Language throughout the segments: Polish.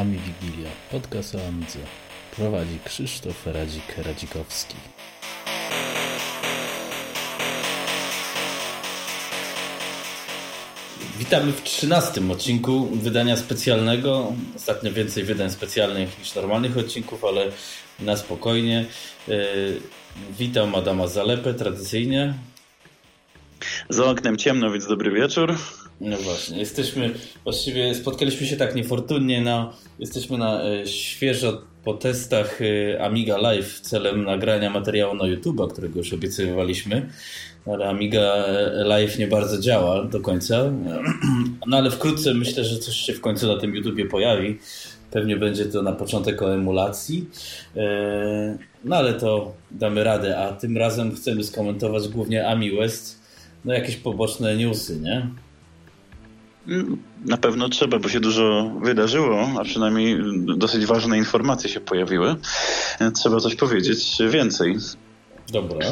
Ami Wigilia, podcast o Amidze. Prowadzi Krzysztof Radzik-Radzikowski. Witamy w trzynastym odcinku wydania specjalnego. Ostatnio więcej wydań specjalnych niż normalnych odcinków, ale na spokojnie. Yy, witam Adama Zalepę tradycyjnie. Za oknem ciemno, więc dobry wieczór. No właśnie, jesteśmy, właściwie spotkaliśmy się tak niefortunnie, na, jesteśmy na e, świeżo po testach e, Amiga Live celem nagrania materiału na YouTube'a, którego już obiecywaliśmy, ale Amiga Live nie bardzo działa do końca, no ale wkrótce myślę, że coś się w końcu na tym YouTubie pojawi. Pewnie będzie to na początek o emulacji. E, no ale to damy radę, a tym razem chcemy skomentować głównie Ami West, no jakieś poboczne newsy, nie? Na pewno trzeba, bo się dużo wydarzyło, a przynajmniej dosyć ważne informacje się pojawiły. Trzeba coś powiedzieć więcej. Dobra,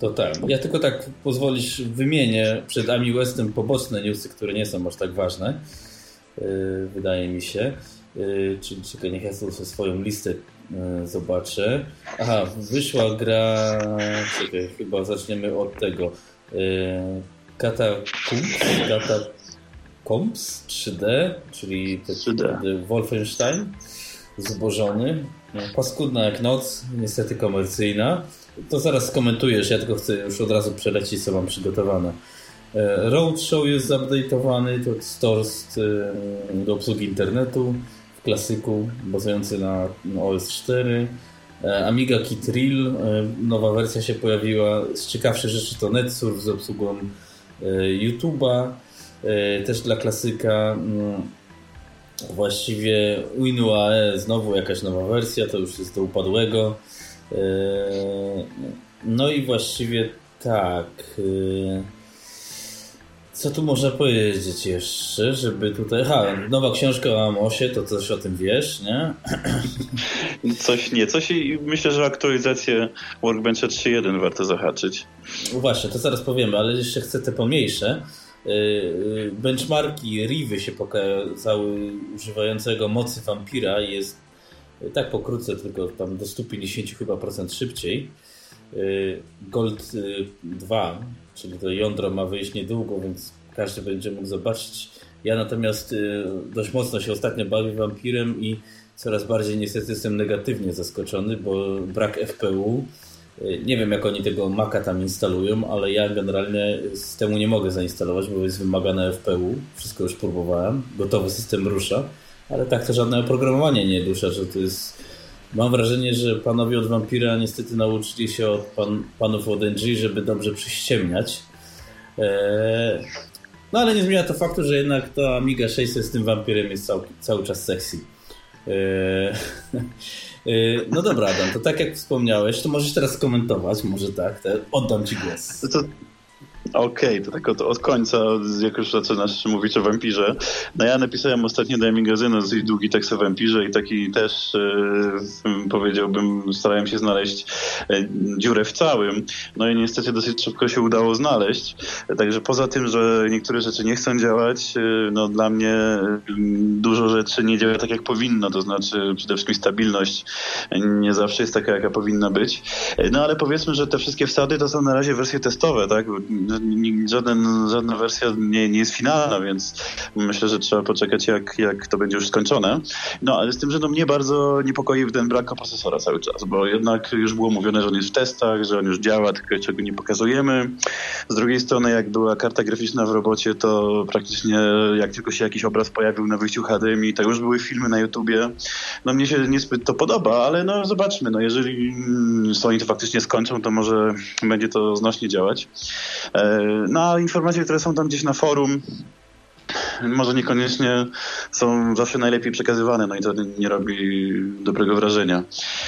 to tak. Ja tylko tak pozwolisz wymienię przed Ami Westem poboczne newsy, które nie są aż tak ważne. Yy, wydaje mi się. Yy, czyli czekaj, niech ja swoją listę zobaczę. Aha, wyszła gra. Czekaj, chyba zaczniemy od tego. Kata Kata Comps 3D, czyli 3D. Wolfenstein zbożony. No, paskudna jak noc, niestety komercyjna. To zaraz skomentujesz, ja tylko chcę już od razu przelecić, co mam przygotowane. E, Roadshow jest zupdate'owany, to Stores e, do obsługi internetu w klasyku, bazujący na OS 4. E, Amiga Kit Reel, nowa wersja się pojawiła. Z ciekawszych rzeczy to NetSurf z obsługą YouTube'a. E, też dla klasyka mm, właściwie WinUAE znowu jakaś nowa wersja, to już jest do upadłego. E, no i właściwie tak. E, co tu można powiedzieć jeszcze, żeby tutaj... Ha, nowa książka o Amosie, to coś o tym wiesz, nie? Coś nie, coś i myślę, że aktualizację Workbencha 3.1 warto zahaczyć. Właśnie, to zaraz powiemy, ale jeszcze chcę te pomniejsze. Y, y, benchmarki Rivy się pokazały używającego mocy Vampira jest y, tak pokrótce, tylko tam do 150 chyba procent szybciej. Gold 2, czyli to jądro ma wyjść niedługo, więc każdy będzie mógł zobaczyć. Ja natomiast dość mocno się ostatnio bawię Vampirem i coraz bardziej niestety jestem negatywnie zaskoczony, bo brak FPU nie wiem, jak oni tego Maca tam instalują, ale ja generalnie systemu nie mogę zainstalować, bo jest wymagane FPU. Wszystko już próbowałem. Gotowy system rusza, ale tak to żadne oprogramowanie nie rusza, że to jest... Mam wrażenie, że panowie od Vampira niestety nauczyli się od pan, panów od NG, żeby dobrze przyściemniać. Eee... No ale nie zmienia to faktu, że jednak ta Amiga 600 z tym Vampirem jest cały, cały czas sexy. Eee... Y, no dobra, Adam, to tak jak wspomniałeś, to możesz teraz komentować, może tak, oddam Ci głos. To, Okej, okay, to tak od, od, końca, jak już zaczynasz mówić o wampirze. No ja napisałem ostatnio do magazynu dosyć długi tekst o wampirze i taki też e, powiedziałbym, starałem się znaleźć e, dziurę w całym. No i niestety dosyć szybko się udało znaleźć. Także poza tym, że niektóre rzeczy nie chcą działać, e, no dla mnie e, dużo rzeczy nie działa tak jak powinno, to znaczy przede wszystkim stabilność nie zawsze jest taka, jaka powinna być. No ale powiedzmy, że te wszystkie wsady to są na razie wersje testowe, tak? Żaden, żadna wersja nie, nie jest finalna, więc myślę, że trzeba poczekać, jak, jak to będzie już skończone. No, ale z tym, że no mnie bardzo niepokoi ten brak procesora cały czas, bo jednak już było mówione, że on jest w testach, że on już działa, tylko czego nie pokazujemy. Z drugiej strony, jak była karta graficzna w robocie, to praktycznie jak tylko się jakiś obraz pojawił na wyjściu HDMI, to już były filmy na YouTubie. No mnie się niezbyt to podoba, ale no zobaczmy, no jeżeli Sony to faktycznie skończą, to może będzie to znośnie działać. E, no a informacje, które są tam gdzieś na forum, może niekoniecznie są zawsze najlepiej przekazywane, no i to nie robi dobrego wrażenia.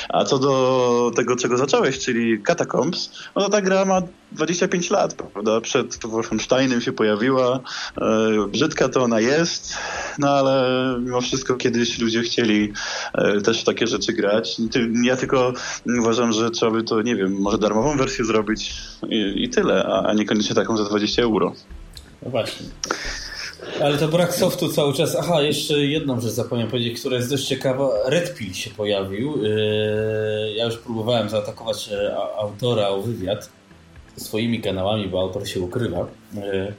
A co do tego, czego zacząłeś, czyli Catacombs, no to ta gra ma 25 lat, prawda? Przed Wolfensteinem się pojawiła, e, brzydka to ona jest, no ale mimo wszystko kiedyś ludzie chcieli e, też w takie rzeczy grać. Ja tylko uważam, że trzeba by to, nie wiem, może darmową wersję zrobić i, i tyle, a, a niekoniecznie taką za 20 euro. No właśnie. Ale to brak softu cały czas. Aha, jeszcze jedną rzecz zapomniałem powiedzieć, która jest dość ciekawa. Red Pill się pojawił. Yy, ja już próbowałem zaatakować e, autora o wywiad swoimi kanałami, bo autor się ukrywa. Yy,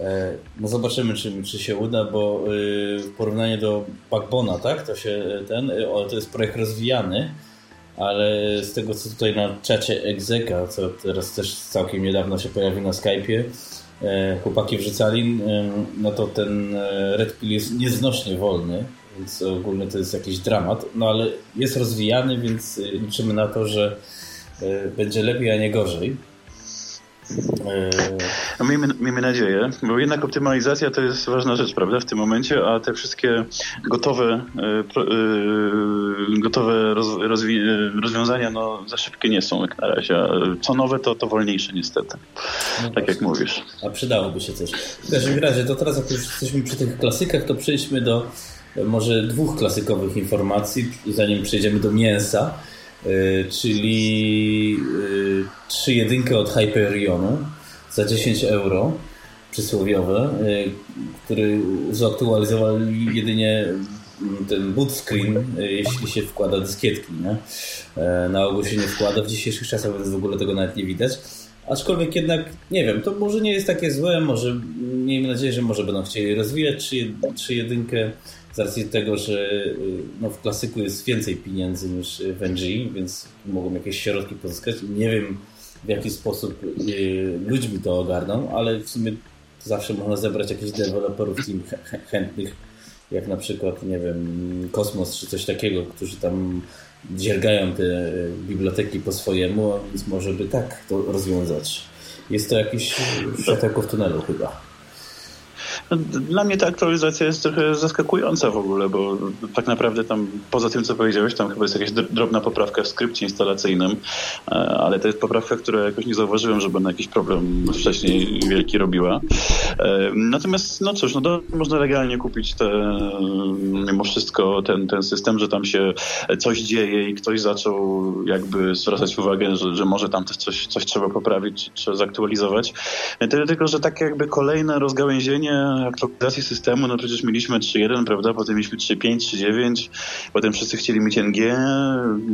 E, no zobaczymy, czy, czy się uda, bo y, w porównaniu do Backbona, tak, to się ten, y, to jest projekt rozwijany, ale z tego co tutaj na czacie Exeka, co teraz też całkiem niedawno się pojawił na Skype'ie, e, chłopaki wrzucali, no to ten e, Red Pill jest nieznośnie wolny, więc ogólnie to jest jakiś dramat, no ale jest rozwijany, więc liczymy na to, że będzie lepiej, a nie gorzej. No miejmy, miejmy nadzieję, bo jednak optymalizacja to jest ważna rzecz, prawda, w tym momencie, a te wszystkie gotowe, e, e, gotowe rozwiązania no, za szybkie nie są jak na razie. Co nowe, to, to wolniejsze niestety. No tak jak mówisz. A przydałoby się coś. W każdym razie, to teraz jak już jesteśmy przy tych klasykach, to przejdźmy do może dwóch klasykowych informacji, zanim przejdziemy do mięsa. E, czyli e, trzy jedynkę od Hyperionu za 10 euro przysłowiowe, e, który zaktualizowali jedynie ten boot screen, jeśli się wkłada dyskietki. Nie? Na ogół się nie wkłada w dzisiejszych czasach, w ogóle tego nawet nie widać. Aczkolwiek jednak, nie wiem, to może nie jest takie złe, może miejmy nadzieję, że może będą chcieli rozwijać czy jedynkę z racji tego, że y, no, w klasyku jest więcej pieniędzy niż w NG, więc mogą jakieś środki pozyskać. Nie wiem w jaki sposób y, ludźmi to ogarną, ale w sumie zawsze można zebrać jakichś deweloperów team chętnych, jak na przykład, nie wiem, Kosmos czy coś takiego, którzy tam dziergają te y, biblioteki po swojemu, więc może by tak to rozwiązać. Jest to jakiś światełko w tunelu chyba. Dla mnie ta aktualizacja jest trochę zaskakująca w ogóle, bo tak naprawdę tam poza tym, co powiedziałeś, tam chyba jest jakaś drobna poprawka w skrypcie instalacyjnym, e, ale to jest poprawka, która jakoś nie zauważyłem, żeby na jakiś problem wcześniej wielki robiła. E, natomiast, no cóż, no można legalnie kupić te, mimo wszystko ten, ten system, że tam się coś dzieje i ktoś zaczął jakby zwracać uwagę, że, że może tam też coś, coś trzeba poprawić, czy zaktualizować. Tyle tylko, że tak jakby kolejne rozgałęzienie aktualizacji systemu, no przecież mieliśmy 3.1, prawda, potem mieliśmy 3.5, 3.9, potem wszyscy chcieli mieć NG,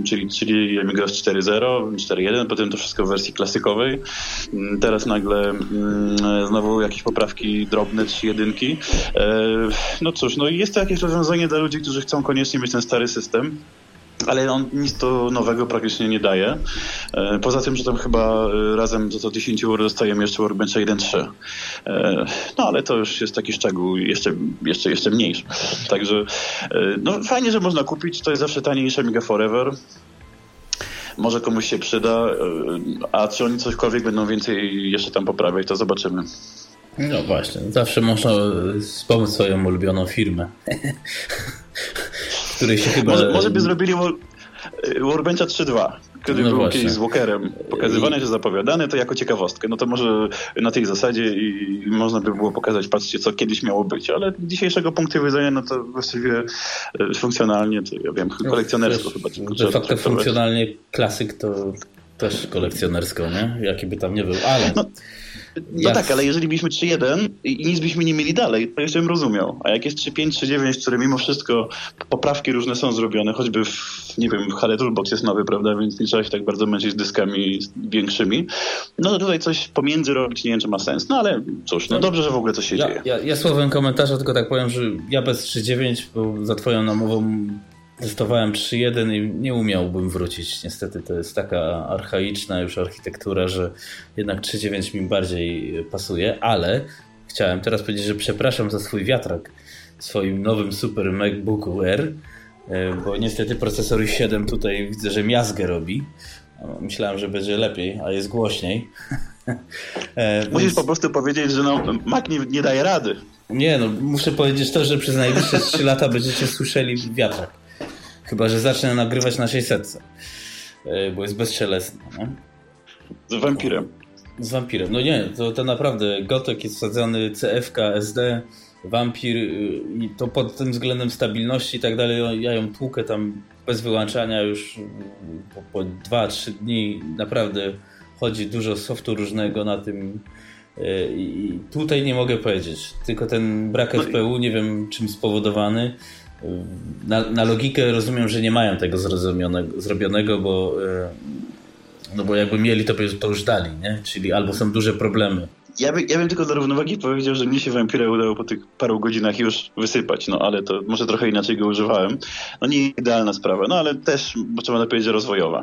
czyli, czyli Amiga 4.0, 4.1, potem to wszystko w wersji klasykowej. Mm, teraz nagle mm, znowu jakieś poprawki drobne, 3.1. E, no cóż, no jest to jakieś rozwiązanie dla ludzi, którzy chcą koniecznie mieć ten stary system ale on nic to nowego praktycznie nie daje. E, poza tym, że tam chyba e, razem za to 10 euro dostajemy jeszcze Workbencha 1.3. E, no ale to już jest taki szczegół jeszcze, jeszcze, jeszcze mniejszy. Także no, fajnie, że można kupić. To jest zawsze taniejsze Amiga Forever. Może komuś się przyda, a czy oni cośkolwiek będą więcej jeszcze tam poprawiać, to zobaczymy. No właśnie, zawsze można wspomnieć swoją ulubioną firmę. której się chyba... Może, może by zrobili Warbencha 3.2, który no był właśnie. kiedyś z Walkerem pokazywany, czy zapowiadany, to jako ciekawostkę. No to może na tej zasadzie i można by było pokazać, patrzcie, co kiedyś miało być, ale z dzisiejszego punktu widzenia, no to właściwie e, funkcjonalnie, to ja wiem, no, kolekcjonersko chyba. De facto funkcjonalnie klasyk to też kolekcjonersko, nie? Jaki by tam nie był, ale... No, no tak, ale jeżeli byliśmy 3-1 i nic byśmy nie mieli dalej, to jeszcze bym rozumiał. A jak jest 3-5, 3-9, które mimo wszystko poprawki różne są zrobione, choćby w, nie wiem, w HL Toolbox jest nowy, prawda, więc nie trzeba się tak bardzo męczyć z dyskami większymi, no to tutaj coś pomiędzy robić nie wiem, czy ma sens. No ale cóż, no dobrze, że w ogóle coś się ja, dzieje. Ja, ja słowem komentarza tylko tak powiem, że ja bez 3.9, bo za twoją namową Testowałem 3.1 i nie umiałbym wrócić. Niestety to jest taka archaiczna już architektura, że jednak 3.9 mi bardziej pasuje, ale chciałem teraz powiedzieć, że przepraszam za swój wiatrak w swoim nowym super MacBooku Air, e, bo niestety procesor i7 tutaj widzę, że miazgę robi. Myślałem, że będzie lepiej, a jest głośniej. E, Musisz Więc... po prostu powiedzieć, że no, Mac nie, nie daje rady. Nie, no muszę powiedzieć to, że przez najbliższe 3 lata będziecie słyszeli wiatrak. Chyba, że zacznę nagrywać na 600, e, bo jest bezszelestny. Nie? Z wampirem. Z wampirem. No nie, to, to naprawdę Gotek jest wsadzony CFK, SD, wampir i to pod tym względem stabilności i tak dalej, ja ją tłukę tam bez wyłączania już po, po 2-3 dni naprawdę chodzi dużo softu różnego na tym y, i tutaj nie mogę powiedzieć. Tylko ten brak FPU, no nie wiem czym spowodowany. Na, na, logikę rozumiem, że nie mają tego zrobionego, bo, no bo jakby mieli, to, to już dali, nie? Czyli albo są duże problemy. Ja, by, ja bym tylko dla równowagi powiedział, że mnie się Vampira udało po tych paru godzinach już wysypać, no ale to może trochę inaczej go używałem. No nie idealna sprawa, no ale też, bo trzeba powiedzieć, że rozwojowa.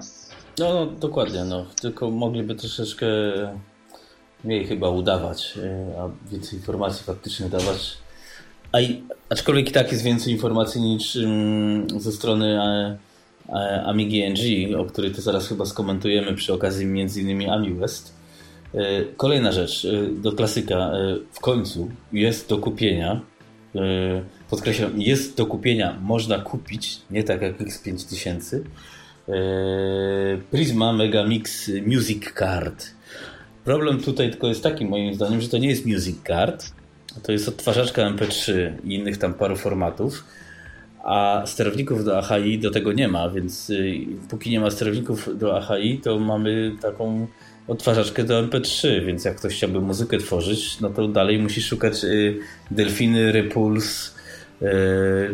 No, no dokładnie, no. Tylko mogliby troszeczkę mniej chyba udawać, e, a więcej informacji faktycznie dawać. A aczkolwiek i tak jest więcej informacji niż um, ze strony e, e, Amigi NG, o której to zaraz chyba skomentujemy przy okazji między innymi Ami West. E, kolejna rzecz do klasyka. W końcu jest do kupienia. Podkreślam, jest do kupienia, można kupić, nie tak jak X5000. Prisma Mega Mix Music Card. Problem tutaj tylko jest taki, moim zdaniem, że to nie jest Music Card. To jest odtwarzaczka MP3 i innych tam paru formatów. A sterowników do AHI do tego nie ma, więc póki nie ma sterowników do AHI, to mamy taką odtwarzaczkę do MP3, więc jak ktoś chciałby muzykę tworzyć, no to dalej musi szukać y, Delfiny, Repulse, y,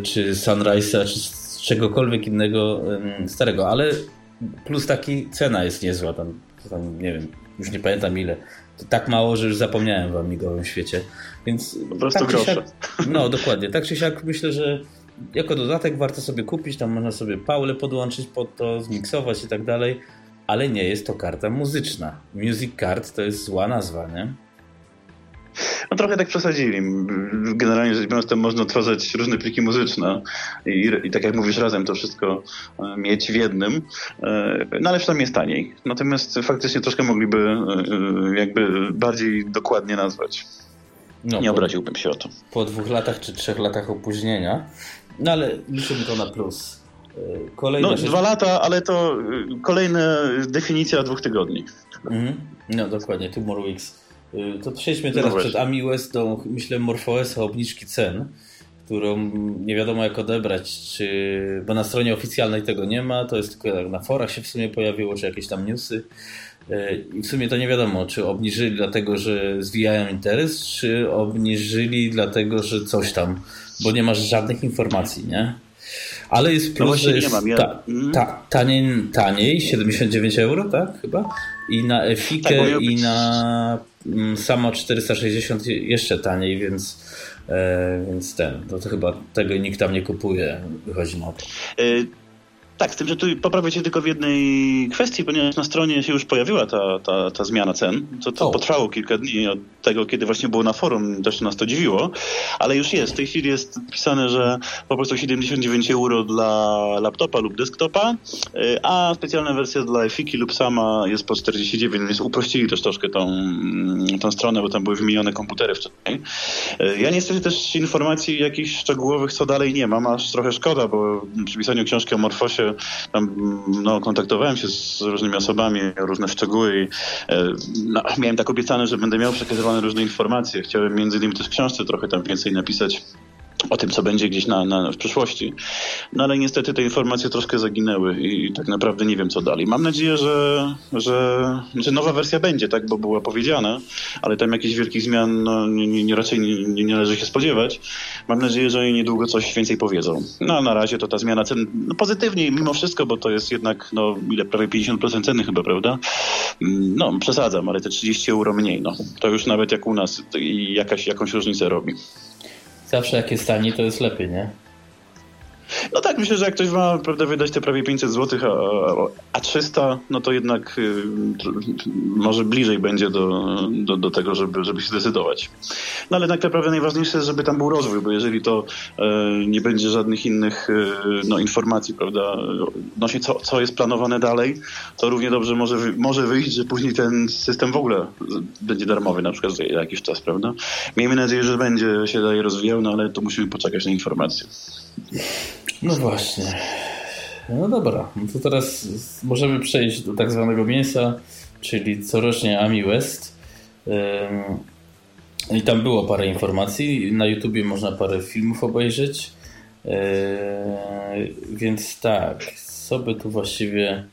czy Sunrise'a, czy czegokolwiek innego y, starego, ale plus taki cena jest niezła, tam, tam nie wiem, już nie pamiętam ile. To tak mało, że już zapomniałem w amigowym świecie. Więc po prostu tak grosze. no dokładnie. Tak czy siak myślę, że jako dodatek warto sobie kupić, tam można sobie Paulę podłączyć pod to, zmiksować i tak dalej ale nie jest to karta muzyczna. Music card to jest zła nazwa, nie? No trochę tak przesadzili. Generalnie rzecz biorąc, to można tworzyć różne pliki muzyczne i, i, tak jak mówisz, razem to wszystko e, mieć w jednym, e, no ale przynajmniej jest taniej. Natomiast faktycznie troszkę mogliby e, jakby bardziej dokładnie nazwać. No, Nie obraziłbym się o to. Po dwóch latach czy trzech latach opóźnienia, no ale liczymy to na plus. Kolejna no, rzecz... dwa lata, ale to kolejna definicja dwóch tygodni. Mhm. No dokładnie, Tomorrow Weeks. Y, to przejdźmy teraz no przed AMI West do, myślę, MorphOS obniżki cen, którą nie wiadomo jak odebrać, czy, bo na stronie oficjalnej tego nie ma, to jest tylko na forach się w sumie pojawiło, czy jakieś tam newsy. Y, I w sumie to nie wiadomo, czy obniżyli dlatego, że zwijają interes, czy obniżyli dlatego, że coś tam, bo nie masz żadnych informacji, nie? Ale jest plus, no że jest ja... ta, mhm. ta, taniej, taniej, 79 euro, tak chyba? I na Efikę tak, i na samo 460 jeszcze taniej, więc, e, więc ten, no to chyba tego nikt tam nie kupuje, wychodzi na to. Y tak, z tym, że tu poprawię się tylko w jednej kwestii, ponieważ na stronie się już pojawiła ta, ta, ta zmiana cen. To, to potrwało kilka dni od tego, kiedy właśnie było na forum, też nas to dziwiło, ale już jest. W tej chwili jest pisane, że po prostu 79 euro dla laptopa lub desktopa, y, a specjalna wersja dla Efiki lub sama jest po 49, więc uprościli też troszkę tą, mm, tą stronę, bo tam były wymienione komputery wcześniej. Y, ja niestety też informacji jakichś szczegółowych co dalej nie mam, aż trochę szkoda, bo przy pisaniu książki o Morfosie tam, no, kontaktowałem się z różnymi osobami, różne szczegóły i e, no, miałem tak obiecane, że będę miał przekazywane różne informacje. Chciałem między innymi też w książce trochę tam więcej napisać o tym, co będzie gdzieś na, na, w przyszłości. No ale niestety te informacje troszkę zaginęły i tak naprawdę nie wiem, co dalej. Mam nadzieję, że, że, że nowa wersja będzie, tak, bo była powiedziane, ale tam jakichś wielkich zmian no, nie, nie, raczej nie, nie, należy się spodziewać. Mam nadzieję, że niedługo coś więcej powiedzą. No a na razie to ta zmiana cen no, pozytywnie mimo wszystko, bo to jest jednak, no ile, prawie 50% ceny chyba, prawda? No, przesadzam, ale te 30 euro mniej, no. To już nawet jak u nas jakaś, jakąś różnicę robi. Zawsze jak jest taniej, to jest lepiej, nie? No tak, myślę, że jak ktoś ma prawda, wydać te prawie 500 zł, a, a 300, no to jednak y, może bliżej będzie do, do, do tego, żeby, żeby się zdecydować. No ale tak naprawdę najważniejsze jest, żeby tam był rozwój, bo jeżeli to y, nie będzie żadnych innych y, no, informacji, prawda, odnośnie co, co jest planowane dalej, to równie dobrze może, może wyjść, że później ten system w ogóle będzie darmowy na przykład za jakiś czas, prawda? Miejmy nadzieję, że będzie się dalej rozwijał, no ale to musimy poczekać na informacje. No właśnie. No dobra, no to teraz możemy przejść do tak zwanego mięsa, czyli corocznie Ami West. I tam było parę informacji. Na YouTubie można parę filmów obejrzeć. Więc tak, co by tu właściwie,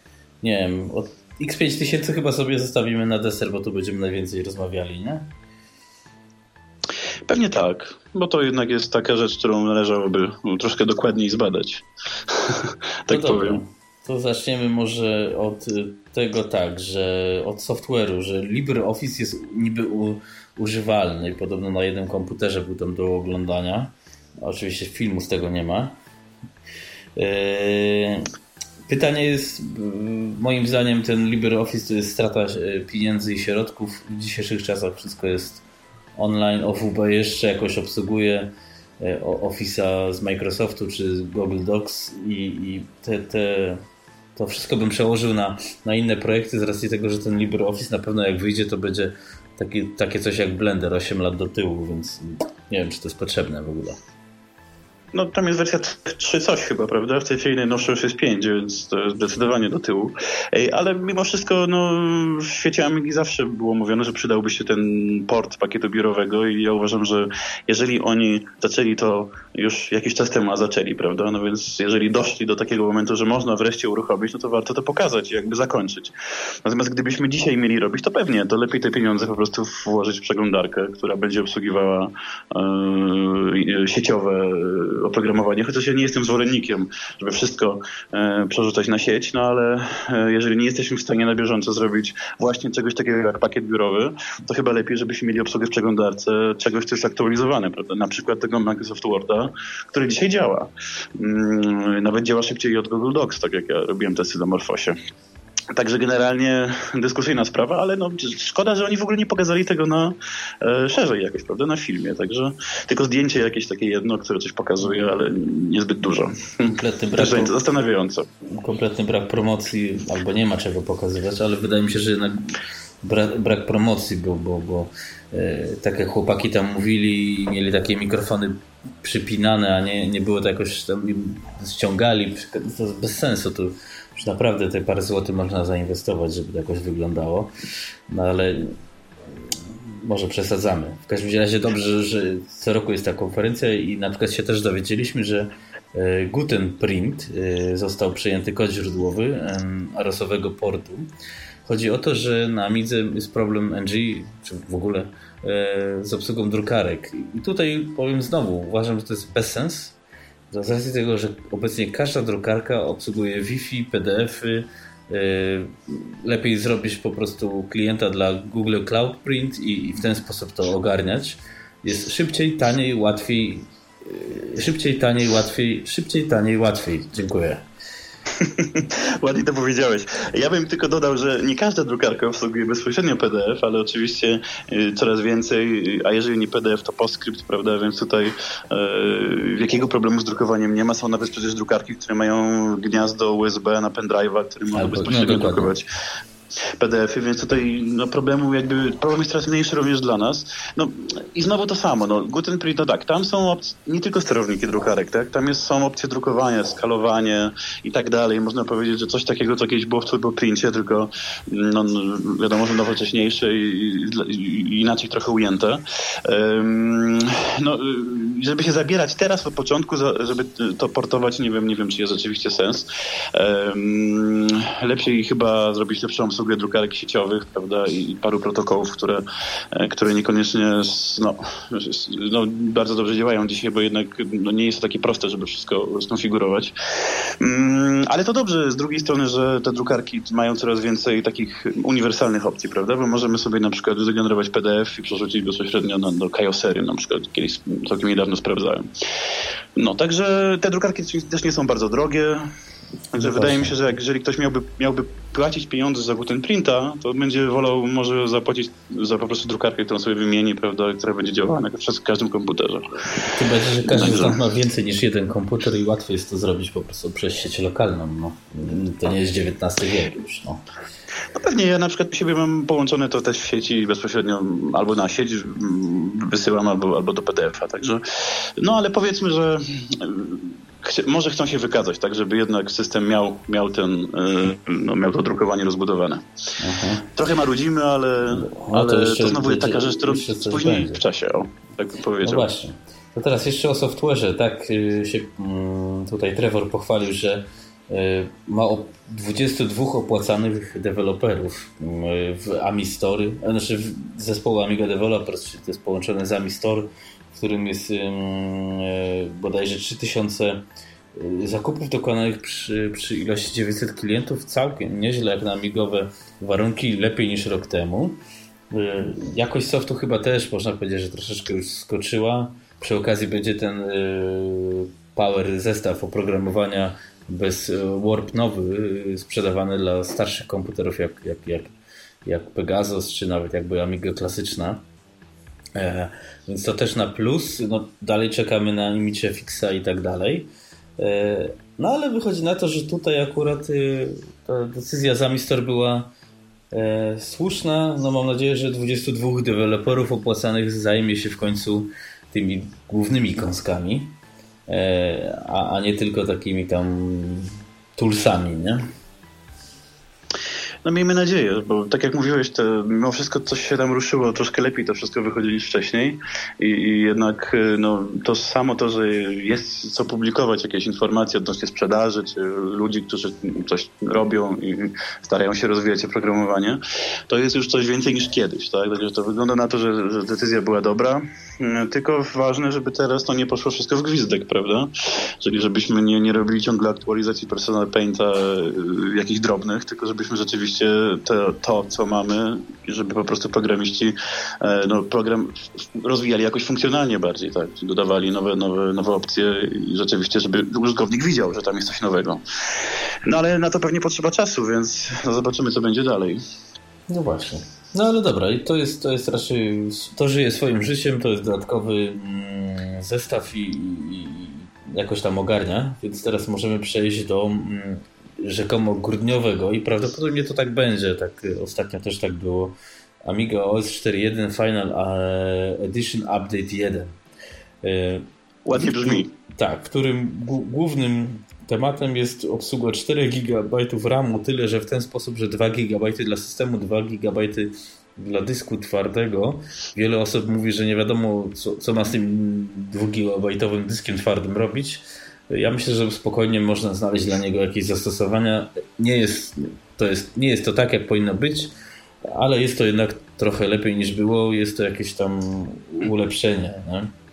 nie wiem, od X5000 chyba sobie zostawimy na deser, bo tu będziemy najwięcej rozmawiali, nie? Pewnie tak, bo to jednak jest taka rzecz, którą należałoby troszkę dokładniej zbadać. tak no powiem. To zaczniemy może od tego tak, że od software'u, że LibreOffice jest niby u, używalny i podobno na jednym komputerze był tam do oglądania. Oczywiście filmu z tego nie ma. Yy, pytanie jest, moim zdaniem ten LibreOffice to jest strata e, pieniędzy i środków. W dzisiejszych czasach wszystko jest online. OWB jeszcze jakoś obsługuje e, Office'a z Microsoftu czy Google Docs i, i te, te, to wszystko bym przełożył na, na inne projekty z racji tego, że ten LibreOffice na pewno jak wyjdzie to będzie taki, takie coś jak Blender 8 lat do tyłu, więc nie wiem czy to jest potrzebne w ogóle. No tam jest wersja 3 coś chyba, prawda? W tej najnowszej już jest 5, więc to jest zdecydowanie do tyłu. Ale mimo wszystko no, w świecie Amigi zawsze było mówione, że przydałby się ten port pakietu biurowego i ja uważam, że jeżeli oni zaczęli to już jakiś czas temu, a zaczęli, prawda? No więc jeżeli doszli do takiego momentu, że można wreszcie uruchomić, no to warto to pokazać i jakby zakończyć. Natomiast gdybyśmy dzisiaj mieli robić, to pewnie, to lepiej te pieniądze po prostu włożyć w przeglądarkę, która będzie obsługiwała e, sieciowe oprogramowanie, chociaż ja nie jestem zwolennikiem, żeby wszystko e, przerzucać na sieć, no ale e, jeżeli nie jesteśmy w stanie na bieżąco zrobić właśnie czegoś takiego jak pakiet biurowy, to chyba lepiej, żebyśmy mieli obsługę w przeglądarce czegoś, co jest aktualizowane, prawda? Na przykład tego Microsoft Worda, który dzisiaj działa. Mm, nawet działa szybciej od Google Docs, tak jak ja robiłem testy na Morfosie. Także generalnie dyskusyjna sprawa, ale no, szkoda, że oni w ogóle nie pokazali tego na e, szerzej jakoś, prawda, na filmie. Także tylko zdjęcie jakieś takie jedno, które coś pokazuje, ale niezbyt dużo. Kompletny brak. Też zastanawiająco. Kompletny brak promocji, albo nie ma czego pokazywać, ale wydaje mi się, że jednak brak, brak promocji był, bo, bo e, tak jak chłopaki tam mówili, mieli takie mikrofony przypinane, a nie, nie było to jakoś tam ściągali, to bez sensu. To już naprawdę te parę złotych można zainwestować, żeby to jakoś wyglądało. No ale może przesadzamy. W każdym razie dobrze, że co roku jest ta konferencja i na przykład się też dowiedzieliśmy, że e, Gutenprint e, został przyjęty kod źródłowy arosowego portu. Chodzi o to, że na Amidze jest problem NG, czy w ogóle e, z obsługą drukarek. I tutaj powiem znowu, uważam, że to jest bez sens, z racji tego, że obecnie każda drukarka obsługuje Wi-Fi, PDF-y, e, lepiej zrobić po prostu klienta dla Google Cloud Print i w ten sposób to ogarniać. Jest szybciej, taniej, łatwiej, e, szybciej, taniej, łatwiej, szybciej, taniej, łatwiej. Dziękuję. Ładnie to powiedziałeś. Ja bym tylko dodał, że nie każda drukarka obsługuje bezpośrednio PDF, ale oczywiście y, coraz więcej, a jeżeli nie PDF, to PostScript, prawda? Więc tutaj e, jakiego problemu z drukowaniem nie ma. Są nawet przecież drukarki, które mają gniazdo USB na pendrive'a, który można bezpośrednio no, drukować PDF-y, więc tutaj no, problemu jakby, problem jest coraz mniejszy również dla nas. No i znowu to samo, no Gutenprint, no tak, tam są opcje, nie tylko sterowniki drukarek, tak, tam jest, są opcje drukowania, skalowanie i tak dalej. Można powiedzieć, że coś takiego, co kiedyś było w turboprincie, tylko no, wiadomo, że nowocześniejsze i, i, i inaczej trochę ujęte. Um, no, żeby się zabierać teraz od początku, żeby to portować, nie wiem, nie wiem, czy jest rzeczywiście sens. Um, lepiej chyba zrobić lepszą obsługę obsługę drukarek sieciowych, prawda, i paru protokołów, które, e, które niekoniecznie no, no, bardzo dobrze działają dzisiaj, bo jednak no, nie jest to takie proste, żeby wszystko skonfigurować. Mm, ale to dobrze z drugiej strony, że te drukarki mają coraz więcej takich uniwersalnych opcji, prawda, bo możemy sobie na przykład wygenerować PDF i przerzucić bezpośrednio na, do Kaiosery, na przykład kiedyś całkiem niedawno sprawdzałem. No, także te drukarki też nie są bardzo drogie. Także no wydaje mi się, że jak, jeżeli ktoś miałby, miałby płacić pieniądze za Printa, to będzie wolał może zapłacić za po prostu drukarkę, którą sobie wymieni, prawda, która będzie działała na przez każdym komputerze. Tym bardziej, że każdy z nas ma więcej niż jeden komputer i łatwiej jest to zrobić po prostu przez sieć lokalną. No. To nie jest XIX wiek już. No. No pewnie, ja na przykład u siebie mam połączone to też w sieci bezpośrednio albo na sieć wysyłam, albo, albo do PDF-a, także no ale powiedzmy, że może chcą się wykazać, tak, żeby jednak system miał, miał, ten, e, no, miał to drukowanie rozbudowane. Aha. Trochę marudzimy, ale, no, ale to, jeszcze, to znowu jest taka rzecz, którą później w czasie, o, tak powiedział. No właśnie. To teraz jeszcze o software'ze, tak y, się mm, tutaj Trevor pochwalił, że ma 22 opłacanych deweloperów w AMI Store, znaczy zespołu Amiga Developers, czyli to jest połączone z AMI Store, w którym jest bodajże 3000 zakupów dokonanych przy, przy ilości 900 klientów całkiem nieźle jak na amigowe warunki, lepiej niż rok temu. Jakość softu chyba też można powiedzieć, że troszeczkę już skoczyła. Przy okazji będzie ten Power zestaw oprogramowania bez e, Warp nowy e, sprzedawany dla starszych komputerów jak, jak, jak, jak Pegasus, czy nawet jakby Amiga klasyczna. E, więc to też na plus. No, dalej czekamy na Imicie Fixa i tak dalej. E, no ale wychodzi na to, że tutaj akurat e, ta decyzja Zamistor była e, słuszna. No mam nadzieję, że 22 deweloperów opłacanych zajmie się w końcu tymi głównymi kąskami. E, a, a nie tylko takimi tam toolsami, nie? No miejmy nadzieję, bo tak jak mówiłeś, to mimo wszystko coś się tam ruszyło troszkę lepiej, to wszystko wychodzi niż wcześniej i, i jednak y, no, to samo to, że jest co publikować, jakieś informacje odnośnie sprzedaży, czy ludzi, którzy coś robią i starają się rozwijać oprogramowanie, to jest już coś więcej niż kiedyś, tak? Także to wygląda na to, że, że decyzja była dobra, y, tylko ważne, żeby teraz to nie poszło wszystko w gwizdek, prawda? Czyli żebyśmy nie, nie robili ciągle aktualizacji Personal Painta y, jakichś drobnych, tylko żebyśmy rzeczywiście rzeczywiście to, to, co mamy, żeby po prostu programiści e, no, program rozwijali jakoś funkcjonalnie bardziej, tak? Dodawali nowe, nowe, nowe opcje i rzeczywiście, żeby użytkownik widział, że tam jest coś nowego. No ale na to pewnie potrzeba czasu, więc no, zobaczymy, co będzie dalej. No właśnie. No ale dobra, i to jest, to jest raczej, to żyje swoim życiem, to jest dodatkowy mm, zestaw i, i, jakoś tam ogarnia, więc teraz możemy przejść do mm, rzekomo grudniowego i prawdopodobnie to tak będzie. Tak, ostatnio też tak było. Amiga OS 4.1 Final Edition Update 1. E, Ładnie brzmi. Tak, którym głównym tematem jest obsługa 4 GB RAMu, tyle że w ten sposób, że 2 GB dla systemu, 2 GB dla dysku twardego. Wiele osób mówi, że nie wiadomo, co, co ma z tym 2 GB dyskiem twardym robić. Ja myślę, że spokojnie można znaleźć dla niego jakieś zastosowania. Nie jest to, jest, nie jest to tak, jak powinno być, ale jest to jednak trochę lepiej niż było. Jest to jakieś tam ulepszenie. Nie?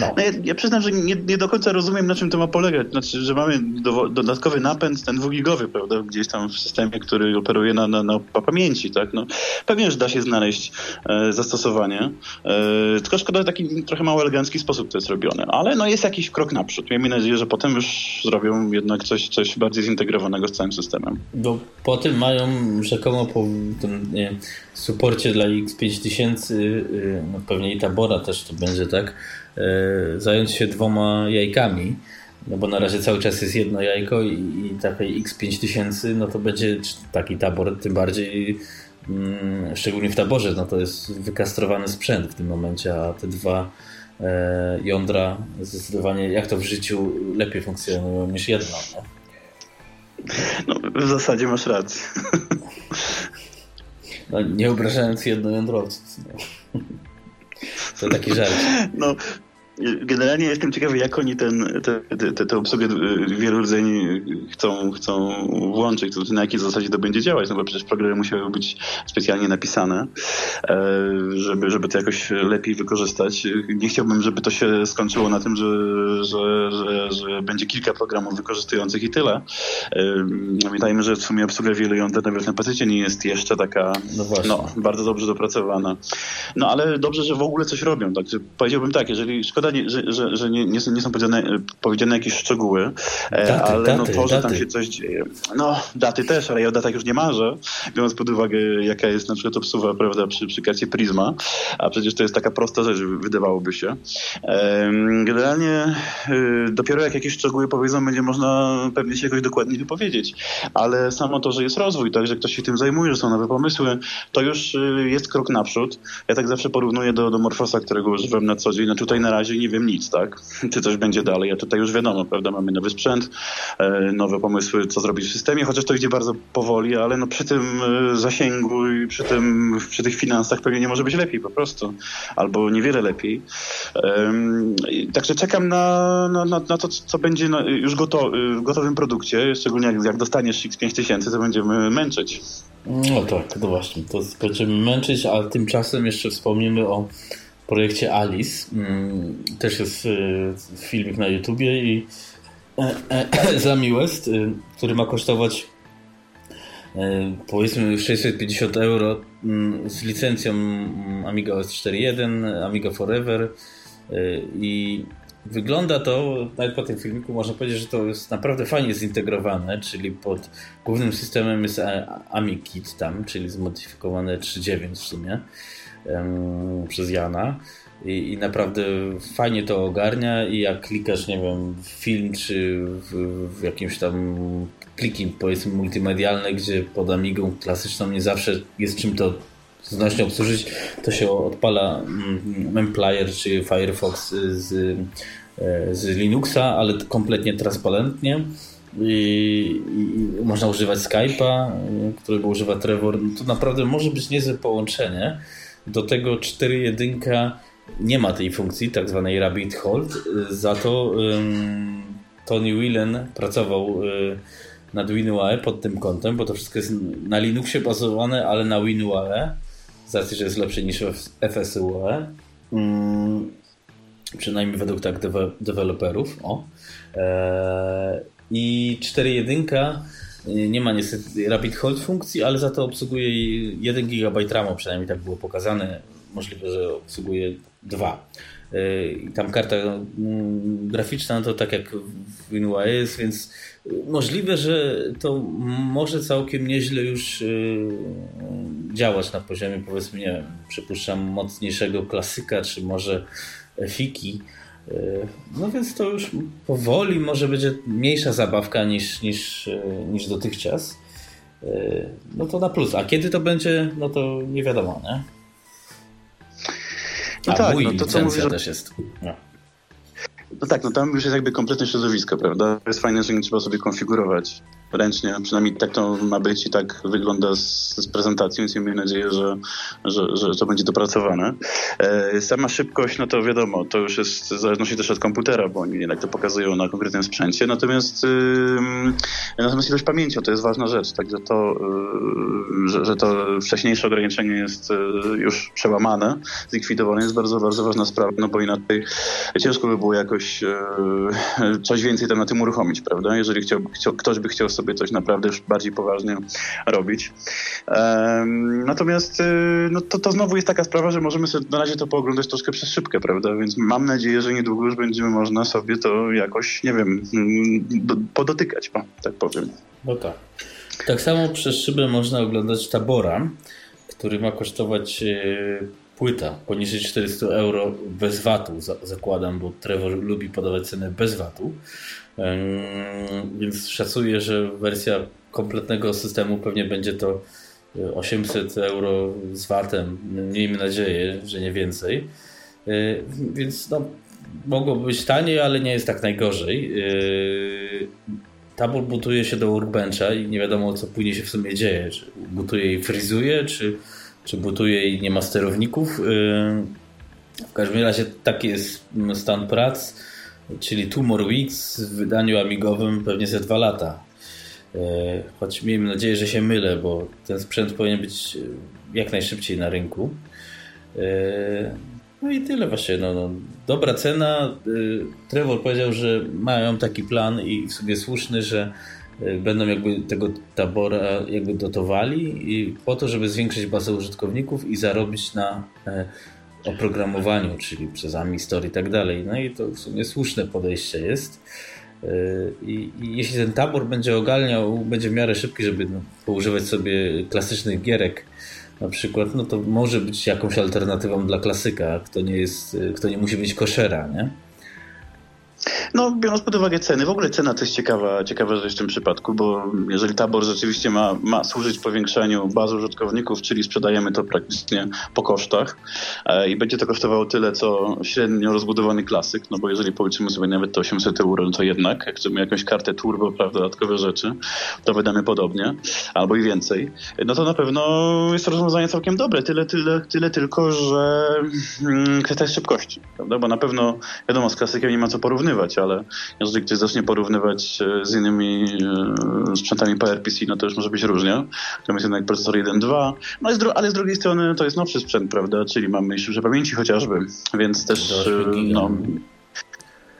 No. No ja, ja, przyznam, że nie, nie, do końca rozumiem, na czym to ma polegać. Znaczy, że mamy do, dodatkowy napęd, ten dwugigowy, prawda, gdzieś tam w systemie, który operuje na, na, na pamięci, tak? No, pewnie, że da się znaleźć e, zastosowanie. E, tylko szkoda, że taki trochę mało elegancki sposób to jest robione. Ale no, jest jakiś krok naprzód. Miejmy nadzieję, że potem już zrobią jednak coś, coś bardziej zintegrowanego z całym systemem. Bo po tym mają rzekomo po tym nie, suporcie dla X5000, y, no pewnie i Tabora też to będzie, tak? E, zająć się dwoma jajkami, no bo na razie cały czas jest jedno jajko i, i takiej X5000, no to będzie taki tabor, tym bardziej mm, szczególnie w taborze, no to jest wykastrowany sprzęt w tym momencie, a te dwa e, jądra zdecydowanie jak to w życiu lepiej funkcjonują niż jedno. No, no w zasadzie masz rację. No, nie obrażając jednojądrowców. No. To taki żart. No, Generalnie jestem ciekawy, jak oni ten, te, te, te obsługę wielu rdzeni chcą, chcą włączyć, to znaczy na jakiej zasadzie to będzie działać, no bo przecież programy musiały być specjalnie napisane, e, żeby, żeby to jakoś lepiej wykorzystać. Nie chciałbym, żeby to się skończyło na tym, że, że, że, że będzie kilka programów wykorzystujących i tyle. E, pamiętajmy, że w sumie obsługa wielu jąder nawet na PC nie jest jeszcze taka no, no, bardzo dobrze dopracowana. No ale dobrze, że w ogóle coś robią. Tak? Powiedziałbym tak, jeżeli szkoda szkoda, że, że, że nie, nie, są, nie są powiedziane, powiedziane jakieś szczegóły, e, daty, ale no daty, no to, że daty. tam się coś dzieje. No, daty też, ale ja o datach już nie marzę, biorąc pod uwagę, jaka jest na przykład obsuwa, prawda, przy, przy karcie Prisma, a przecież to jest taka prosta rzecz, wydawałoby się. Generalnie y, dopiero jak jakieś szczegóły powiedzą, będzie można pewnie się jakoś dokładnie wypowiedzieć, ale samo to, że jest rozwój, tak, że ktoś się tym zajmuje, że są nowe pomysły, to już y, jest krok naprzód. Ja tak zawsze porównuję do, do Morfosa, którego używam na co dzień. No tutaj na razie razie nie wiem nic, tak? Czy coś będzie dalej, a tutaj już wiadomo, prawda, mamy nowy sprzęt, e, nowe pomysły, co zrobić w systemie, chociaż to idzie bardzo powoli, ale no przy tym e, zasięgu i przy, tym, przy tych finansach pewnie nie może być lepiej po prostu, albo niewiele lepiej. Także czekam na, na, na, to, co będzie już goto, w gotowym produkcie, szczególnie jak, jak dostaniesz X5000, to będziemy męczyć. No tak, no właśnie, to będziemy męczyć, a tymczasem jeszcze wspomnimy o projekcie Alice. Mm, też jest y, filmik na YouTubie i Zami West, y, który ma kosztować y, powiedzmy 650 euro mm, z licencją mm, Amiga OS 4.1, Amiga Forever i Wygląda to, nawet po tym filmiku można powiedzieć, że to jest naprawdę fajnie zintegrowane, czyli pod głównym systemem jest AmiKit tam, czyli zmodyfikowane 3.9 w sumie um, przez Jana. I, I, naprawdę fajnie to ogarnia i jak klikasz, nie wiem, w film czy w, w jakimś tam pliki powiedzmy multimedialne, gdzie pod Amigą klasyczną nie zawsze jest czym to znośnie obsłużyć, to się odpala Memplayer mm, czy Firefox z, e, z Linuxa, ale kompletnie transparentnie. I, i można używać Skype'a, którego używa Trevor. No to naprawdę może być niezłe połączenie. Do tego 4.1 nie ma tej funkcji, tak zwanej rabbit hold. Za to um, Tony Whelan pracował um, nad WinUAE pod tym kątem, bo to wszystko jest na Linuxie bazowane, ale na WinUAE z racji, że jest lepszy niż FSUE. Mm, przynajmniej według tak dewe deweloperów. O. Eee, I 4.1 nie ma niestety Rapid Hold funkcji, ale za to obsługuje 1 GB RAMu, przynajmniej tak było pokazane. Możliwe, że obsługuje 2. I tam karta mm, graficzna to tak jak w WinUAE jest, więc możliwe, że to może całkiem nieźle już y, działać na poziomie powiedzmy, nie wiem, przypuszczam mocniejszego klasyka, czy może Fiki. Y, no więc to już powoli może będzie mniejsza zabawka niż, niż, y, niż dotychczas. No to na plus. A kiedy to będzie, no to nie wiadomo, nie? No A tak, no to co mówisz, że... też jest. No. No tak, no tam już jest jakby kompletne środowisko, prawda? To jest fajne, że nie trzeba sobie konfigurować ręcznie. Przynajmniej tak to ma być i tak wygląda z, z prezentacji, więc miejmy nadzieję, że, że, że to będzie dopracowane. E, sama szybkość, no to wiadomo, to już jest w zależności też od komputera, bo oni jednak to pokazują na konkretnym sprzęcie. Natomiast, natomiast ilość pamięci, to jest ważna rzecz. Także to, y, że, że to wcześniejsze ograniczenie jest y, już przełamane, zlikwidowane, jest bardzo, bardzo ważna sprawa, no bo inaczej ciężko by było jakoś y, coś więcej tam na tym uruchomić, prawda? Jeżeli chciał, ktoś by chciał sobie sobie coś naprawdę już bardziej poważnie robić. Natomiast y, no to, to znowu jest taka sprawa, że możemy sobie na razie to pooglądać troszkę przez szybkę, prawda? Więc mam nadzieję, że niedługo już będziemy można sobie to jakoś, nie wiem, mm, podotykać, o, tak powiem. No tak. Tak samo przez szybę można oglądać Tabora, który ma kosztować y, płyta poniżej 400 euro bez VAT-u, zakładam, bo Trevor lubi podawać cenę bez VAT-u. Więc szacuję, że wersja kompletnego systemu pewnie będzie to 800 e, euro z VAT-em. Miejmy nadzieję, że nie więcej. E, więc no, mogło być taniej, ale nie jest tak najgorzej. E, tabor butuje się do workbencha i nie wiadomo co później się w sumie dzieje. Czy butuje i frizuje, czy, czy butuje i nie ma sterowników. W każdym razie taki jest stan prac czyli Two More Weeks w wydaniu amigowym pewnie ze dwa lata. E, choć miejmy nadzieję, że się mylę, bo ten sprzęt powinien być e, jak najszybciej na rynku. E, no i tyle właśnie. No, no. Dobra cena. Trevor powiedział, że mają taki plan i w sumie słuszny, że będą jakby tego tabora jakby dotowali i po to, żeby zwiększyć bazę użytkowników i zarobić na oprogramowaniu, czyli przez Amistor i tak dalej. No i to w sumie słuszne podejście jest. Yy, I, I, jeśli ten tabor będzie ogalniał, będzie w miarę szybki, żeby no, poużywać sobie klasycznych gierek na przykład, no to może być jakąś alternatywą dla klasyka, kto nie jest, kto nie musi być koszera, nie? No, biorąc pod uwagę ceny, w ogóle cena to jest ciekawa, ciekawa rzecz w tym przypadku, bo jeżeli tabor rzeczywiście ma, ma służyć powiększaniu bazy użytkowników, czyli sprzedajemy to praktycznie po kosztach e, i będzie to kosztowało tyle, co średnio rozbudowany klasyk, no bo jeżeli policzymy sobie nawet to 800 euro, no to jednak, jak chcemy jakąś kartę turbo, prawda, dodatkowe rzeczy, to wydamy podobnie, albo i więcej, no to na pewno jest rozwiązanie całkiem dobre, tyle, tyle, tyle tylko, że mm, kwestia jest szybkości, prawda, bo na pewno, wiadomo, z klasykiem nie ma co porównywać, ale jeżeli ktoś zacznie porównywać e, z innymi e, sprzętami PowerPC, no to już może być różnie. To jest jednak procesor 1.2, no ale z drugiej strony to jest nowszy sprzęt, prawda, czyli mamy jeszcze pamięci chociażby, więc też e, no,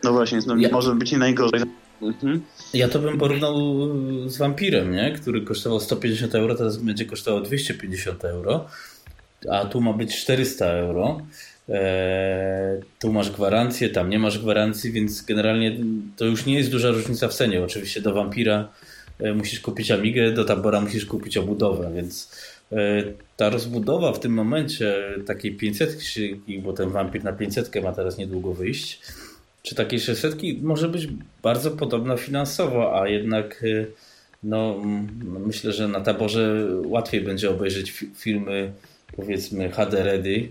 no właśnie, no, ja... może być nie najgorzej. Mhm. Ja to bym porównał z Vampirem, nie? który kosztował 150 euro, teraz będzie kosztował 250 euro, a tu ma być 400 euro. Eee, tu masz gwarancję, tam nie masz gwarancji, więc generalnie to już nie jest duża różnica w cenie. Oczywiście do Vampira e, musisz kupić Amigę, do Tabora musisz kupić obudowę, więc e, ta rozbudowa w tym momencie takiej 500, bo ten Vampir na 500 ma teraz niedługo wyjść, czy takiej 600 może być bardzo podobna finansowo, a jednak e, no, myślę, że na taborze łatwiej będzie obejrzeć filmy powiedzmy HD ready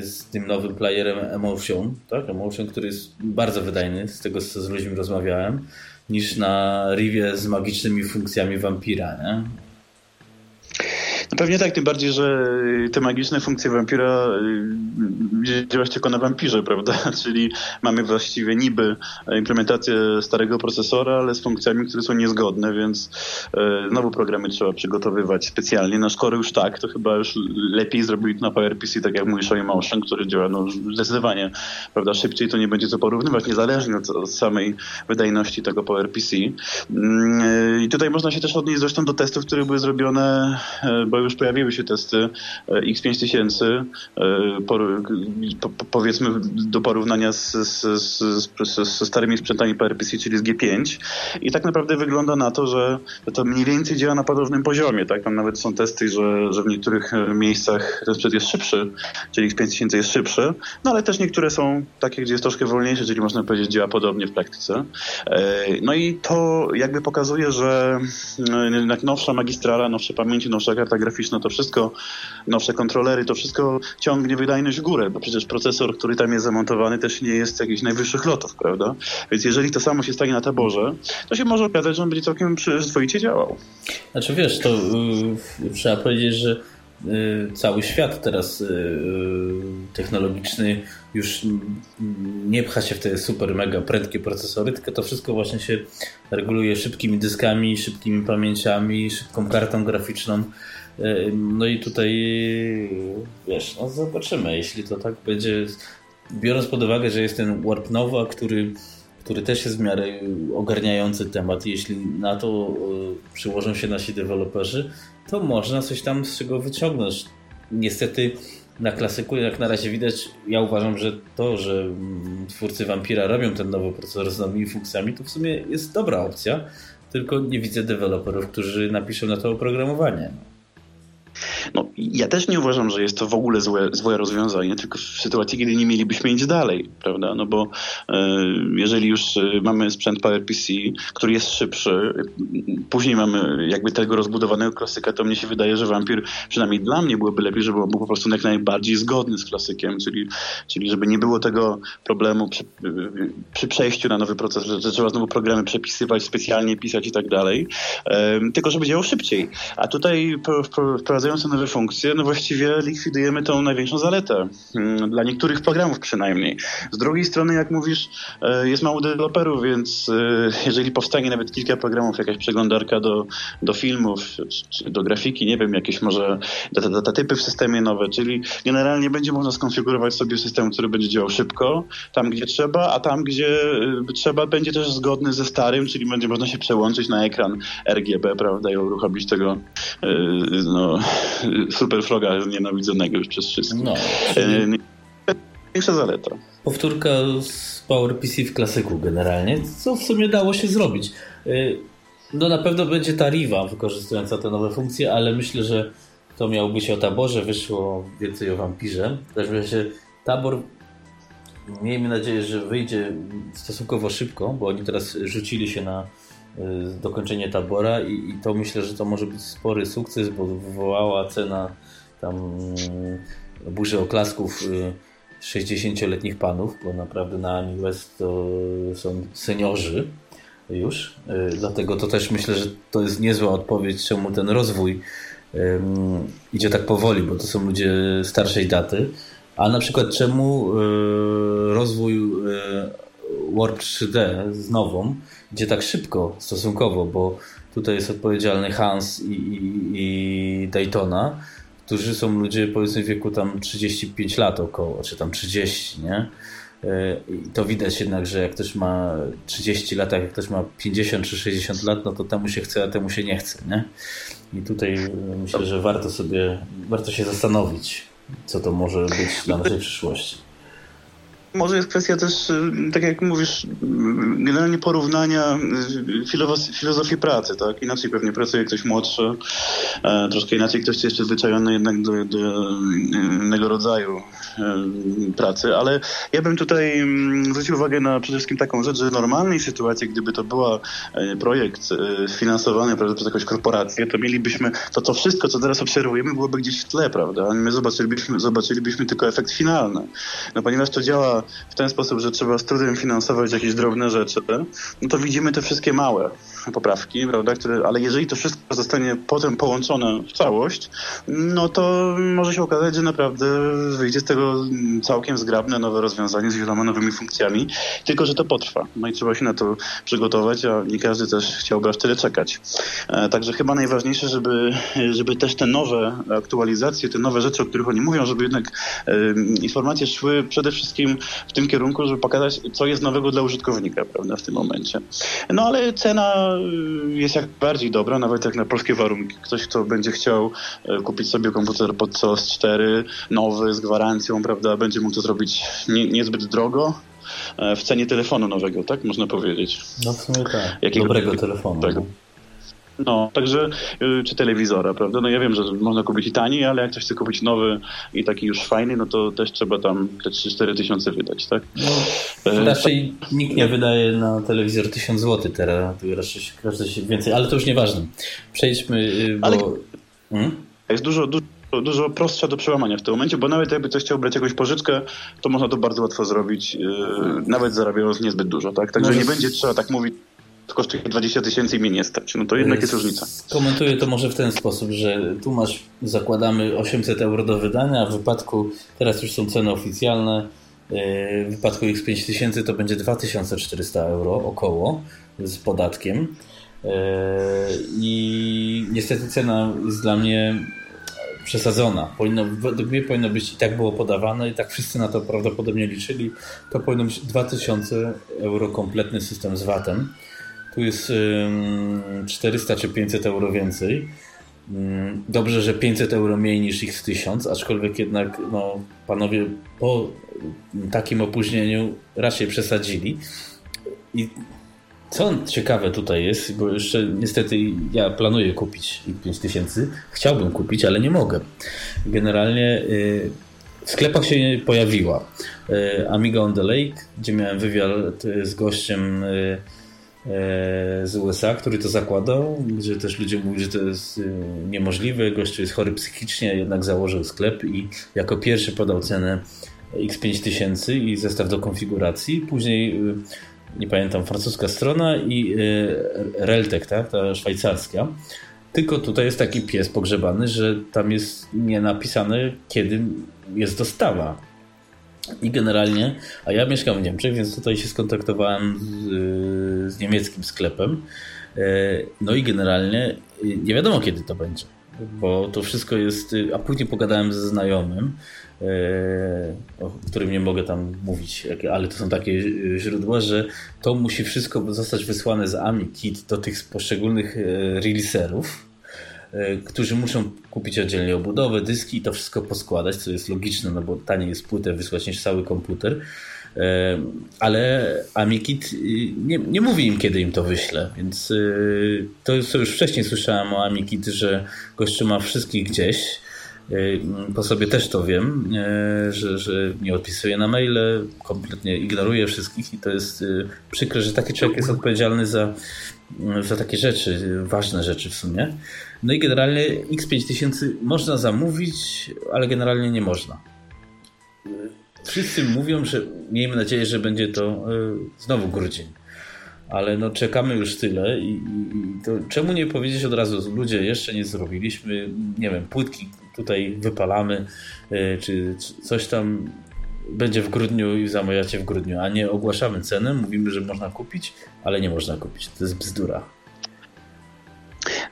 z tym nowym playerem Emotion, tak? Emotion, który jest bardzo wydajny, z tego co z ludźmi rozmawiałem, niż na Rivie z magicznymi funkcjami wampira, nie? Pewnie tak, tym bardziej, że te magiczne funkcje wampira y, działać tylko na wampirze, prawda? Czyli mamy właściwie niby implementację starego procesora, ale z funkcjami, które są niezgodne, więc y, znowu programy trzeba przygotowywać specjalnie. No skoro już tak, to chyba już lepiej zrobić na PowerPC, tak jak mówisz o Motion, który działa no, zdecydowanie prawda, szybciej, to nie będzie co porównywać, niezależnie od, od samej wydajności tego PowerPC. Mm, y, I tutaj można się też odnieść zresztą do testów, które były zrobione, bo już pojawiły się testy e, X5000, e, powiedzmy do porównania ze starymi sprzętami PRPC, czyli z G5 i tak naprawdę wygląda na to, że to mniej więcej działa na podobnym poziomie. Tak? Tam nawet są testy, że, że w niektórych e, miejscach ten sprzęt jest szybszy, czyli X5000 jest szybszy, no ale też niektóre są takie, gdzie jest troszkę wolniejsze, czyli można powiedzieć działa podobnie w praktyce. No i to jakby pokazuje, że nowsza magistrala, nowsze pamięci, nowsza karta graficzna graficzna, to wszystko, nowsze kontrolery, to wszystko ciągnie wydajność w górę, bo przecież procesor, który tam jest zamontowany też nie jest jakichś najwyższych lotów, prawda? Więc jeżeli to samo się stanie na taborze, to się może okazać, że on będzie całkiem przyzwoicie działał. Znaczy wiesz, to yy, trzeba powiedzieć, że yy, cały świat teraz yy, technologiczny już nie pcha się w te super, mega prędkie procesory, tylko to wszystko właśnie się reguluje szybkimi dyskami, szybkimi pamięciami, szybką kartą graficzną. E, no i tutaj wiesz, no zobaczymy, jeśli to tak będzie, biorąc pod uwagę, że jest ten Warp Nova, który, który też jest w miarę ogarniający temat, jeśli na to e, przyłożą się nasi deweloperzy, to można coś tam z czego wyciągnąć. Niestety na klasyku, jak na razie widać, ja uważam, że to, że mm, twórcy Vampira robią ten nowy procesor z nowymi funkcjami, to w sumie jest dobra opcja, tylko nie widzę deweloperów, którzy napiszą na to oprogramowanie. No, ja też nie uważam, że jest to w ogóle złe, złe rozwiązanie, tylko w sytuacji, kiedy nie mielibyśmy iść dalej, prawda? No bo e, jeżeli już e, mamy sprzęt PowerPC, który jest szybszy, później mamy jakby tego rozbudowanego klasyka, to mnie się wydaje, że Vampir, przynajmniej dla mnie byłoby lepiej, żeby był po prostu jak najbardziej zgodny z klasykiem, czyli, czyli żeby nie było tego problemu przy, przy przejściu na nowy proces, że trzeba znowu programy przepisywać, specjalnie pisać i tak dalej, e, tylko żeby działał szybciej. A tutaj wprowadzając nowe funkcje, no właściwie likwidujemy tą największą zaletę. Mm, dla niektórych programów przynajmniej. Z drugiej strony, jak mówisz, e, jest mało deweloperów, więc e, jeżeli powstanie nawet kilka programów, jakaś przeglądarka do, do filmów, czy do grafiki, nie wiem, jakieś może datatypy w systemie nowe, czyli generalnie będzie można skonfigurować sobie system, który będzie działał szybko, tam gdzie trzeba, a tam gdzie e, trzeba będzie też zgodny ze starym, czyli będzie można się przełączyć na ekran RGB, prawda, i uruchomić tego no, super froga nienawidzonego już przez wszystkich. No, Większa zaleta. Powtórka z PowerPC w klasyku generalnie, co w sumie dało się zrobić. Y, no na pewno będzie ta Riva wykorzystująca te nowe funkcje, ale myślę, że to miało być o taborze, wyszło więcej o wampirze. Też się tabor miejmy nadzieję, że wyjdzie stosunkowo szybko, bo oni teraz rzucili się na dokończenie tabora i, i to myślę, że to może być spory sukces, bo wywołała cena tam mm, burzy oklasków 60-letnich panów, bo naprawdę na Ami West to są seniorzy już. Y, dlatego to też myślę, że to jest niezła odpowiedź, czemu ten rozwój idzie tak powoli, bo to są ludzie starszej daty. A na przykład czemu y, rozwój y, Warp 3D z nową idzie tak szybko stosunkowo, bo tutaj jest odpowiedzialny Hans i, i, i Daytona, którzy są ludzie powiedzmy w wieku tam 35 lat około, czy tam 30, nie? I to widać jednak, że jak ktoś ma 30 lat, jak ktoś ma 50 czy 60 lat, no to temu się chce, a temu się nie chce, nie? I tutaj myślę, że warto sobie, warto się zastanowić, co to może być dla naszej przyszłości. Może jest kwestia też, y, tak jak mówisz, y, generalnie porównania y, filozofii pracy, tak? Inaczej pewnie pracuje ktoś młodszy, e, troszkę inaczej ktoś jest przyzwyczajony jednak do, do innego rodzaju e, pracy, ale ja bym tutaj mm, zwrócił uwagę na przede wszystkim taką rzecz, że w normalnej sytuacji, gdyby to był e, projekt finansowany prawda, przez jakąś korporację, to mielibyśmy, to to wszystko, co teraz obserwujemy, byłoby gdzieś w tle, prawda? My zobaczylibyśmy, zobaczylibyśmy tylko efekt finalny. No ponieważ to działa w ten sposób, że trzeba z trudem finansować jakieś drobne rzeczy, no to widzimy te wszystkie małe poprawki, prawda, które, ale jeżeli to wszystko zostanie potem połączone w całość, no to może się okazać, że naprawdę wyjdzie z tego całkiem zgrabne nowe rozwiązanie z wieloma nowymi funkcjami, tylko że to potrwa. No i trzeba się na to przygotować, a nie każdy też chciałby aż tyle czekać. E, także chyba najważniejsze, żeby, żeby też te nowe aktualizacje, te nowe rzeczy, o których oni mówią, żeby jednak e, informacje szły przede wszystkim w tym kierunku, żeby pokazać, co jest nowego dla użytkownika, prawda, w tym momencie. No ale cena y, jest jak bardziej dobra, nawet jak na polskie warunki. Ktoś, kto będzie chciał e, kupić sobie komputer pod COS 4, nowy, z gwarancją, prawda, będzie mógł to zrobić nie, niezbyt drogo, e, w cenie telefonu nowego, tak można powiedzieć. No w sumie tak. Jakiego dobrego telefonu. Dobrego. No, także, y, czy telewizora, prawda? No ja wiem, że można kupić i taniej, ale jak ktoś chce kupić nowy i taki już fajny, no to też trzeba tam te 3-4 tysiące wydać, tak? No, e, raczej tak. nikt nie wydaje na telewizor 1000 zł teraz, raczej każdy się więcej, ale to już nieważne. Przejdźmy, y, bo... Ale... Hmm? Jest dużo, dużo dużo prostsza do przełamania w tym momencie, bo nawet jakby ktoś chciał brać jakąś pożyczkę, to można to bardzo łatwo zrobić, yy, nawet zarabiając niezbyt dużo, tak? Także Może... nie będzie trzeba tak mówić to kosztuje 20 tysięcy i mnie nie stać. No to jednak jest różnica. Komentuję to może w ten sposób, że tu masz, zakładamy 800 euro do wydania, a w wypadku, teraz już są ceny oficjalne, e, w wypadku X5000 to będzie 2400 euro około z podatkiem. E, I niestety cena jest dla mnie przesadzona. Powinno, według mnie powinno być i tak było podawane i tak wszyscy na to prawdopodobnie liczyli. To powinno być 2000 euro kompletny system z VAT-em. Tu jest 400 czy 500 euro więcej. Dobrze, że 500 euro mniej niż ich 1000, aczkolwiek jednak no, panowie po takim opóźnieniu raczej przesadzili. I co ciekawe tutaj jest, bo jeszcze niestety ja planuję kupić i 5000, chciałbym kupić, ale nie mogę. Generalnie y, w sklepach się pojawiła y, Amiga on the Lake, gdzie miałem wywiad y, z gościem z USA, który to zakładał, gdzie też ludzie mówili, że to jest e, niemożliwe, gościu jest chory psychicznie, jednak założył sklep i jako pierwszy podał cenę X5000 i zestaw do konfiguracji. Później, e, nie pamiętam, francuska strona i Reltek, tak, ta szwajcarska. Tylko tutaj jest taki pies pogrzebany, że tam jest nie napisane, kiedy jest dostawa i generalnie, a ja mieszkam w Niemczech, więc tutaj się skontaktowałem z, z niemieckim sklepem. E, no i generalnie nie wiadomo kiedy to będzie, bo to wszystko jest. A później pogadałem ze znajomym, e, o którym nie mogę tam mówić, ale to są takie źródła, że to musi wszystko zostać wysłane z AmiKit do tych poszczególnych e, releaserów E, którzy muszą kupić oddzielnie obudowę, dyski i to wszystko poskładać, co jest logiczne, no bo taniej jest płytę wysłać niż cały komputer. E, ale AmiKit y, nie, nie mówi im, kiedy im to wyśle, więc y, to co już wcześniej słyszałem o AmiKit, że gościu ma wszystkich gdzieś, Po sobie też to wiem, że, że nie odpisuję na maile, kompletnie ignoruję wszystkich i to jest przykre, że taki człowiek jest odpowiedzialny za, za takie rzeczy, ważne rzeczy w sumie. No i generalnie X5000 można zamówić, ale generalnie nie można. Wszyscy mówią, że miejmy nadzieję, że będzie to znowu grudzień ale no czekamy już tyle i, to czemu nie powiedzieć od razu, ludzie jeszcze nie zrobiliśmy, nie wiem, płytki tutaj wypalamy, y, czy coś tam będzie w grudniu i zamawiacie w grudniu, a nie ogłaszamy cenę, mówimy, że można kupić, ale nie można kupić. To jest bzdura.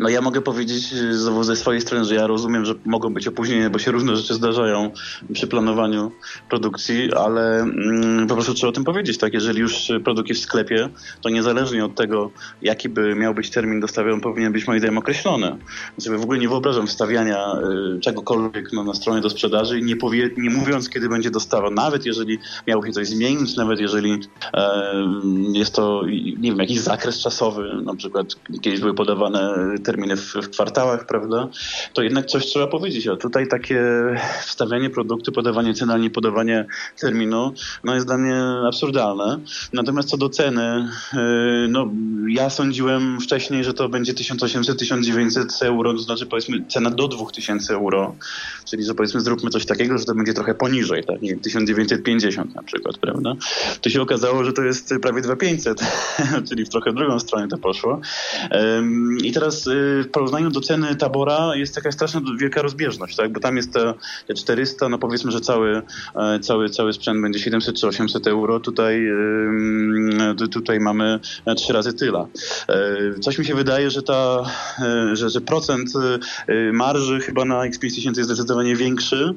No ja mogę powiedzieć y, znowu ze swojej strony, że ja rozumiem, że mogą być opóźnienia, bo się różne rzeczy zdarzają przy planowaniu produkcji, ale mm, po prostu trzeba o tym powiedzieć, tak? Jeżeli już produkt jest w sklepie, to niezależnie od tego, jaki by miał być termin dostawy, on powinien być moim zdaniem określony. Sobie w ogóle nie wyobrażam wstawiania y, czegokolwiek no, na stronie do sprzedaży, nie, powie, nie mówiąc, kiedy będzie dostawa. Nawet jeżeli miało się coś zmienić, nawet jeżeli e, jest to, nie wiem, jakiś zakres czasowy, na przykład kiedyś były podawane terminy w, w, kwartałach, prawda, to jednak coś trzeba powiedzieć. A tutaj takie wstawianie produktu, podawanie ceny, ale nie podawanie terminu, no jest dla mnie absurdalne. Natomiast co do ceny, yy, no ja sądziłem wcześniej, że to będzie 1800-1900 euro, to znaczy powiedzmy cena do 2000 euro, czyli że powiedzmy zróbmy coś takiego, że to będzie trochę poniżej, tak, nie 1950 na przykład, prawda. To się okazało, że to jest prawie 2500, czyli w trochę drugą stronę to poszło. I teraz y, w porównaniu do ceny tabora jest jakaś straszna wielka rozbieżność, tak? bo tam jest te, te 400, no powiedzmy, że cały, e, cały, cały sprzęt będzie 700 czy 800 euro, tutaj, tutaj mamy trzy razy tyle. E, coś mi się wydaje, że, ta, e, że, że procent marży chyba na X5000 jest zdecydowanie większy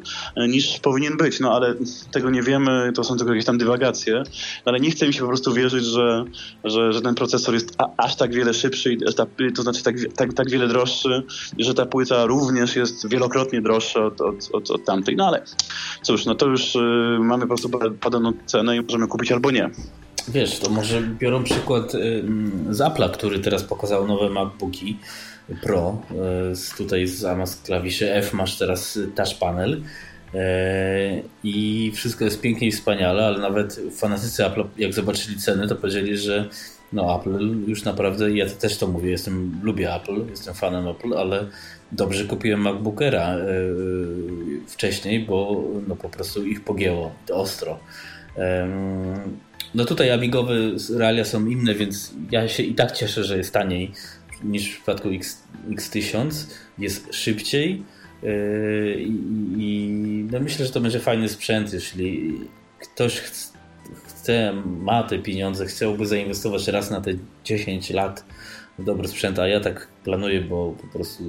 niż powinien być, no ale tego nie wiemy, to są tylko jakieś tam dywagacje, no, ale nie chce mi się po prostu wierzyć, że, że, że ten procesor jest aż tak wiele szybszy, to znaczy tak, tak, tak wiele droższy, że ta płyta również jest wielokrotnie droższa od, od, od, od tamtej. No ale cóż, no to już y, mamy po prostu padaną cenę i możemy kupić albo nie. Wiesz, to może biorą przykład y, z Apple'a, który teraz pokazał nowe MacBooki Pro. Y, tutaj zamiast klawiszy F masz teraz touch panel. Y, I wszystko jest pięknie i wspaniale, ale nawet fanatycy Apple, jak zobaczyli ceny, to powiedzieli, że no Apple już naprawdę, ja też to mówię, jestem, lubię Apple, jestem fanem Apple, ale dobrze kupiłem MacBookera yy, wcześniej, bo no po prostu ich pogięło ostro. Yy, no tutaj amigowe realia są inne, więc ja się i tak cieszę, że jest taniej niż w przypadku X, X1000, jest szybciej yy, i no myślę, że to będzie fajny sprzęt, jeśli ktoś chce chce, ma te pieniądze, chciałby zainwestować raz na te 10 lat w dobry sprzęt, a ja tak planuję, bo po prostu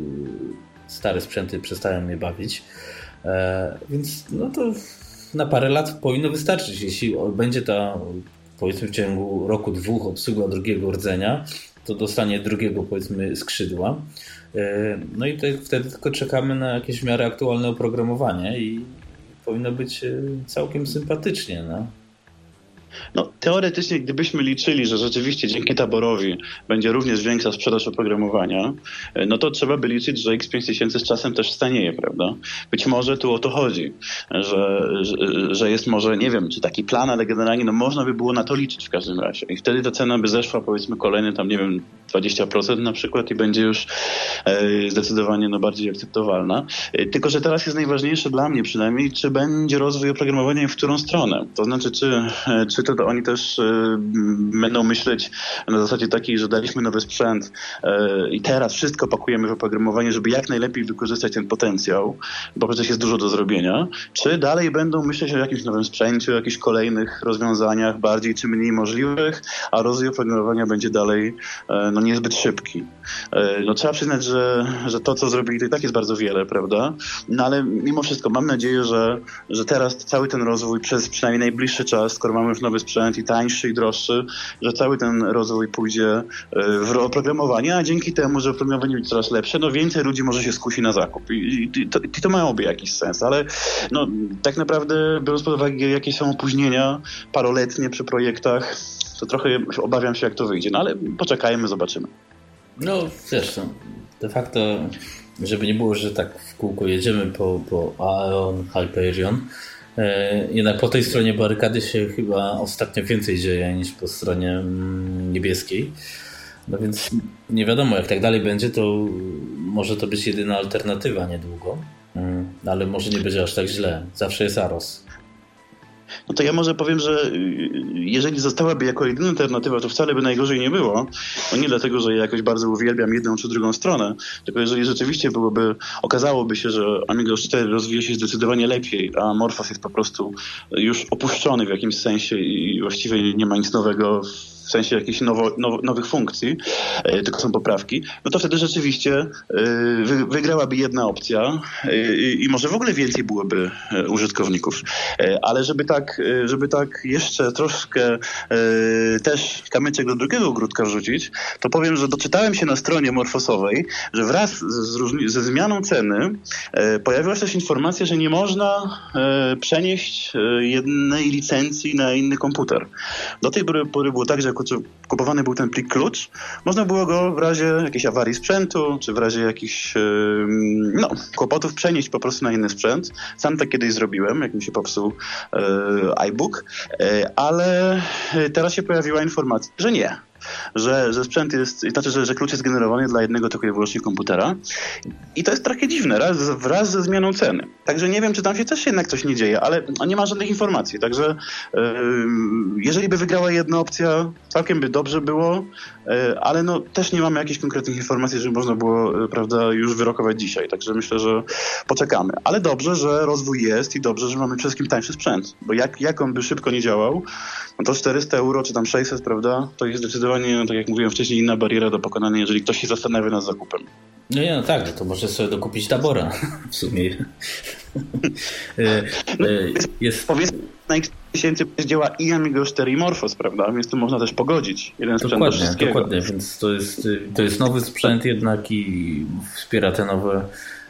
stare sprzęty przestają mnie bawić. E, więc no to na parę lat powinno wystarczyć. Jeśli będzie ta powiedzmy w ciągu roku, dwóch obsługa drugiego rdzenia, to dostanie drugiego powiedzmy skrzydła. E, no i wtedy tylko czekamy na jakieś w miarę aktualne oprogramowanie i powinno być e, całkiem sympatycznie. No. No, teoretycznie, gdybyśmy liczyli, że rzeczywiście dzięki taborowi będzie również większa sprzedaż oprogramowania, e, no to trzeba by liczyć, że X5000 z czasem też stanieje, prawda? Być może tu o to chodzi, że, że, że, jest może, nie wiem, czy taki plan, ale generalnie no można by było na to liczyć w każdym razie. I wtedy ta cena by zeszła powiedzmy kolejny tam, nie wiem, 20% na przykład i będzie już e, zdecydowanie no, bardziej akceptowalna. E, tylko, że teraz jest najważniejsze dla mnie przynajmniej, czy będzie rozwój oprogramowania w którą stronę. To znaczy, czy, czy czy to, to oni też y, będą myśleć na zasadzie takiej, że daliśmy nowy sprzęt y, i teraz wszystko pakujemy w oprogramowanie, żeby jak najlepiej wykorzystać ten potencjał, bo przecież jest dużo do zrobienia, czy dalej będą myśleć o jakimś nowym sprzęcie, o jakichś kolejnych rozwiązaniach bardziej czy mniej możliwych, a rozwój oprogramowania będzie dalej y, no, niezbyt szybki. No, trzeba przyznać, że, że to, co zrobili, to i tak jest bardzo wiele, prawda? No ale mimo wszystko mam nadzieję, że, że teraz cały ten rozwój przez przynajmniej najbliższy czas, skoro mamy już nowy sprzęt i tańszy i droższy, że cały ten rozwój pójdzie e, w oprogramowanie, a dzięki temu, że oprogramowanie będzie coraz lepsze, no więcej ludzi może się skusi na zakup i, to, i to miałoby jakiś sens, ale no, tak naprawdę biorąc pod uwagę jakie są opóźnienia paroletnie przy projektach, to trochę obawiam się jak to wyjdzie, no ale poczekajmy, zobaczymy. No wiesz, de facto żeby nie było, że tak w kółko jedziemy po, po Aeon, Hyperion, jednak po tej stronie barykady się chyba ostatnio więcej dzieje niż po stronie mm, niebieskiej. No więc nie wiadomo, jak tak dalej będzie, to może to być jedyna alternatywa niedługo. Mm, ale może nie będzie aż tak źle. Zawsze jest Aros. No to ja może powiem, że y, jeżeli zostałaby jako jedyna alternatywa, to wcale by najgorzej nie było. No nie dlatego, że ja jakoś bardzo uwielbiam jedną czy drugą stronę, tylko jeżeli rzeczywiście byłoby, okazałoby się, że Amiga 4 rozwija się zdecydowanie lepiej, a Morphos jest po prostu już opuszczony w jakimś sensie i właściwie nie ma nic nowego w w sensie jakichś nowo, now, nowych funkcji, e, tylko są poprawki, no to wtedy rzeczywiście e, wygrałaby jedna opcja e, i może w ogóle więcej byłoby użytkowników. Ale żeby tak, żeby tak jeszcze troszkę też kamyczek do drugiego ogródka wrzucić, to powiem, że doczytałem się na stronie Morfosowej, że wraz z, ze zmianą ceny pojawiła się też informacja, że nie można przenieść jednej licencji na inny komputer. Do tej pory było tak, że kupowany był ten plik klucz, można było go w razie jakiejś awarii sprzętu, czy w razie jakichś no, kłopotów przenieść po prostu na inny sprzęt. Sam tak kiedyś zrobiłem, jak mi się popsuł e, iBook, e, ale teraz się pojawiła informacja, że nie że, że sprzęt jest, znaczy, że, że klucz jest generowany dla jednego tylko i wyłącznie komputera. I to jest trochę dziwne, raz, wraz ze zmianą ceny. Także nie wiem, czy tam się też jednak coś nie dzieje, ale nie ma żadnych informacji. Także yy, jeżeli by wygrała jedna opcja, całkiem by dobrze było, yy, ale no też nie mamy jakichś konkretnych informacji, żeby można było, yy, prawda, już wyrokować dzisiaj. Także myślę, że poczekamy. Ale dobrze, że rozwój jest i dobrze, że mamy przede wszystkim tańszy sprzęt. Bo jak, jak on by szybko nie działał, no to 400 euro czy tam 600, prawda, to jest zdecydowanie, tak jak mówiłem wcześniej, inna bariera do pokonania, jeżeli ktoś się zastanawia nad zakupem. No nie, no tak, to może sobie dokupić tabora w sumie. E, e, no, jest... Powiedzmy, na X tysięcy działa i Amiga 4 i Morphos, prawda? Więc to można też pogodzić. Jeden sprzęt dokładnie, do wszystkiego. Dokładnie, więc to jest, to jest nowy sprzęt jednak i wspiera te nowe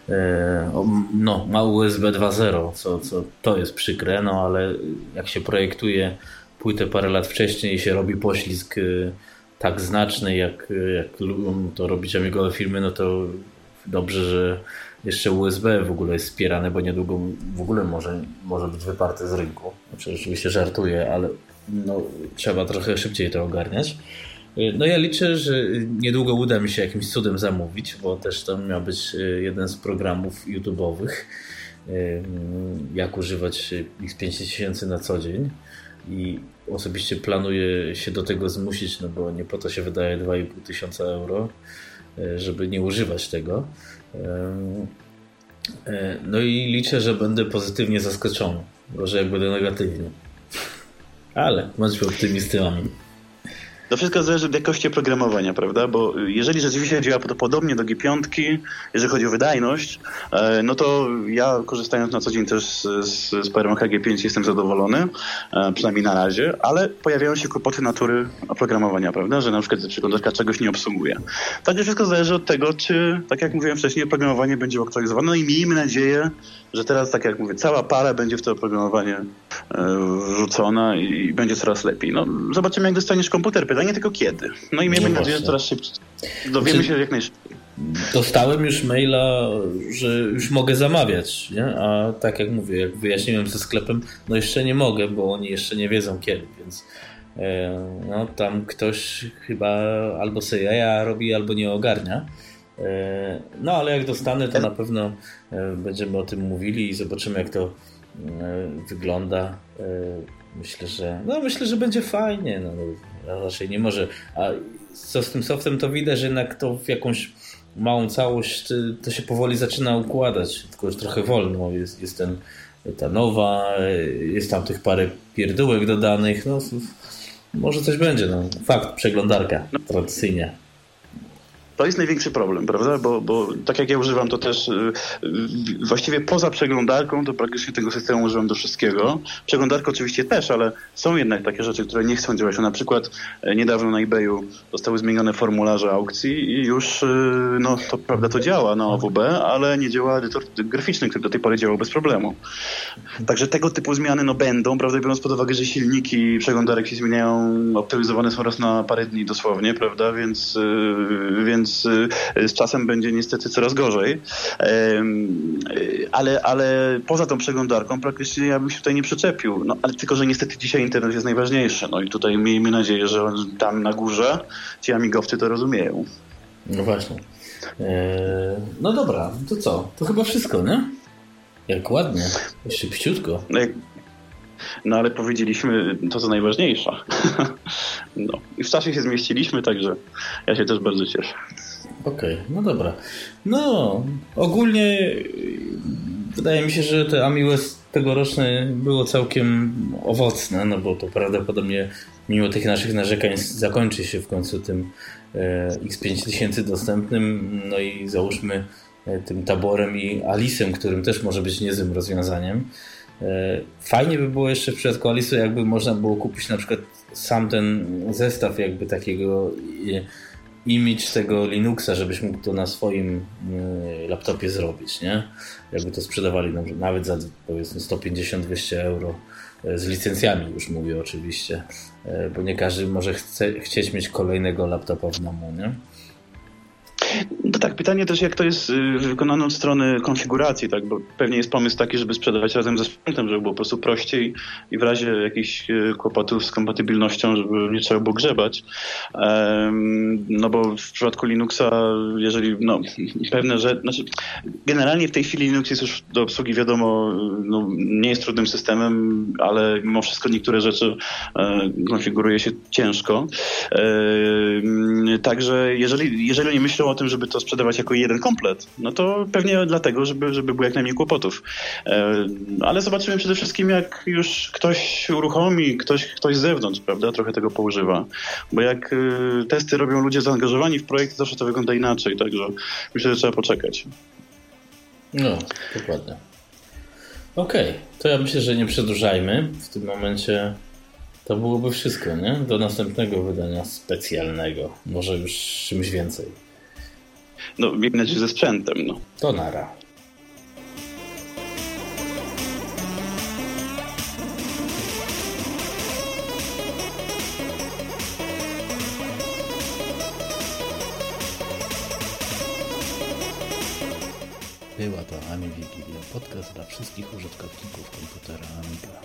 e, no, ma USB 2.0, co, co to jest przykre, no ale jak się projektuje płytę parę lat wcześniej i się robi poślizg tak znaczny, jak, jak lubią to robić amigowe firmy, no to dobrze, że jeszcze USB w ogóle jest wspierane, bo niedługo w ogóle może, może być wyparte z rynku. Znaczy, oczywiście żartuję, ale no, trzeba trochę szybciej to ogarniać. No ja liczę, że niedługo uda mi się jakimś cudem zamówić, bo też to miał być y, jeden z programów YouTube'owych, jak używać X5000 na co dzień i osobiście planuję się do tego zmusić, no bo nie po to się wydaje 2,5 tysiąca euro, e, żeby nie używać tego. E, no i liczę, że będę pozytywnie zaskoczony. Może jak będę negatywnie. Ale bądźmy optymistami. To wszystko zależy od jakości oprogramowania, prawda? Bo jeżeli rzeczywiście działa to podobnie do G5, jeżeli chodzi o wydajność, e, no to ja korzystając na co dzień też z, z, z PRM HG5 jestem zadowolony, e, przynajmniej na razie, ale pojawiają się kłopoty natury oprogramowania, prawda? Że na przykład przeglądarka czegoś nie obsługuje. Także wszystko zależy od tego, czy, tak jak mówiłem wcześniej, oprogramowanie będzie aktualizowane. No i miejmy nadzieję, że teraz, tak jak mówię, cała para będzie w to oprogramowanie e, wrzucona i będzie coraz lepiej. No, zobaczymy, jak dostaniesz komputer. Pytanie tylko kiedy. No i miejmy no nadzieję, że coraz szybciej. Dowiemy znaczy, się jak najszybciej. Dostałem już maila, że już mogę zamawiać, nie? a tak jak mówię, jak wyjaśniłem ze sklepem, no jeszcze nie mogę, bo oni jeszcze nie wiedzą kiedy, więc e, no, tam ktoś chyba albo sobie jaja robi, albo nie ogarnia. E, no ale jak dostanę, to na pewno e, będziemy o tym mówili i zobaczymy, jak to wygląda. Myślę, że no myślę, że będzie fajnie. No, no raczej nie może. A co z tym softem, to widać, że jednak to w jakąś małą całość to się powoli zaczyna układać, tylko już trochę wolno. Jest, jest ten, ta nowa, jest tam tych parę pierdółek dodanych. No, może coś będzie. No. Fakt, przeglądarka tradycyjnie. To jest największy problem, prawda? Bo, bo tak jak ja używam to też y, właściwie poza przeglądarką, to praktycznie tego systemu używam do wszystkiego. Przeglądarkę oczywiście też, ale są jednak takie rzeczy, które nie chcą działać. Na przykład e, niedawno na eBayu zostały zmienione formularze aukcji i już, y, no to prawda, to działa na OWB, ale nie działa edytor graficzny, który do tej pory działał bez problemu. Także tego typu zmiany no będą, prawda, biorąc pod uwagę, że silniki przeglądarek się zmieniają, optymizowane są raz na parę dni dosłownie, prawda, więc, y, więc więc z czasem będzie niestety coraz gorzej. Ale, ale poza tą przeglądarką praktycznie ja bym się tutaj nie przyczepił. No, ale tylko, że niestety dzisiaj internet jest najważniejszy. No i tutaj miejmy nadzieję, że tam na górze ci amigowcy to rozumieją. No właśnie. Eee, no dobra, to co? To chyba wszystko, nie? Jak ładnie, szybciutko. No, no ale powiedzieliśmy to, co najważniejsze. no. I w czasie się zmieściliśmy, także ja się też bardzo cieszę. Okej, okay, no dobra. No, ogólnie wydaje mi się, że te Ami West tegoroczne było całkiem owocne, no bo to prawdopodobnie mimo tych naszych narzekań zakończy się w końcu tym e, X5000 dostępnym, no i załóżmy e, tym taborem i Alisem, którym też może być niezłym rozwiązaniem. E, fajnie by było jeszcze w przypadku Alisu, jakby można było kupić na przykład sam ten zestaw jakby takiego image tego Linuxa, żebyś mógł to na swoim laptopie zrobić, nie? Jakby to sprzedawali nawet za powiedzmy 150-200 euro z licencjami już mówię oczywiście, e, bo nie każdy może chce, chcieć mieć kolejnego laptopa w domu, nie? No tak, pytanie też jak to jest y, wykonane od strony konfiguracji, tak, bo pewnie jest pomysł taki, żeby sprzedawać razem ze sprzętem, żeby było po prostu prościej i w razie jakichś y, kłopotów z kompatybilnością, żeby nie trzeba było grzebać. No bo w przypadku Linuxa, jeżeli no, pewne rzeczy, znaczy generalnie w tej chwili Linux jest już do obsługi wiadomo, no, nie jest trudnym systemem, ale mimo wszystko niektóre rzeczy e, konfiguruje się ciężko. Także jeżeli, jeżeli nie myślą o tym, żeby to sprzedawać jako jeden komplet, no to pewnie dlatego, żeby, żeby było jak najmniej kłopotów. E, ale zobaczymy przede wszystkim, jak już ktoś uruchomi, ktoś, ktoś z zewnątrz, prawda, trochę tego poużywa. Bo jak y, testy robią ludzie zaangażowani w projekt, zawsze to wygląda inaczej, także myślę, że trzeba poczekać. No, dokładnie. Okej, okay. to ja myślę, że nie przedłużajmy. W tym momencie to byłoby wszystko, nie? Do następnego wydania specjalnego. Może już czymś więcej no, miejmy nadzieję, ze sprzętem. No. To nara. Była to Ami Wigilia, podcast dla wszystkich użytkowników komputera Amiga.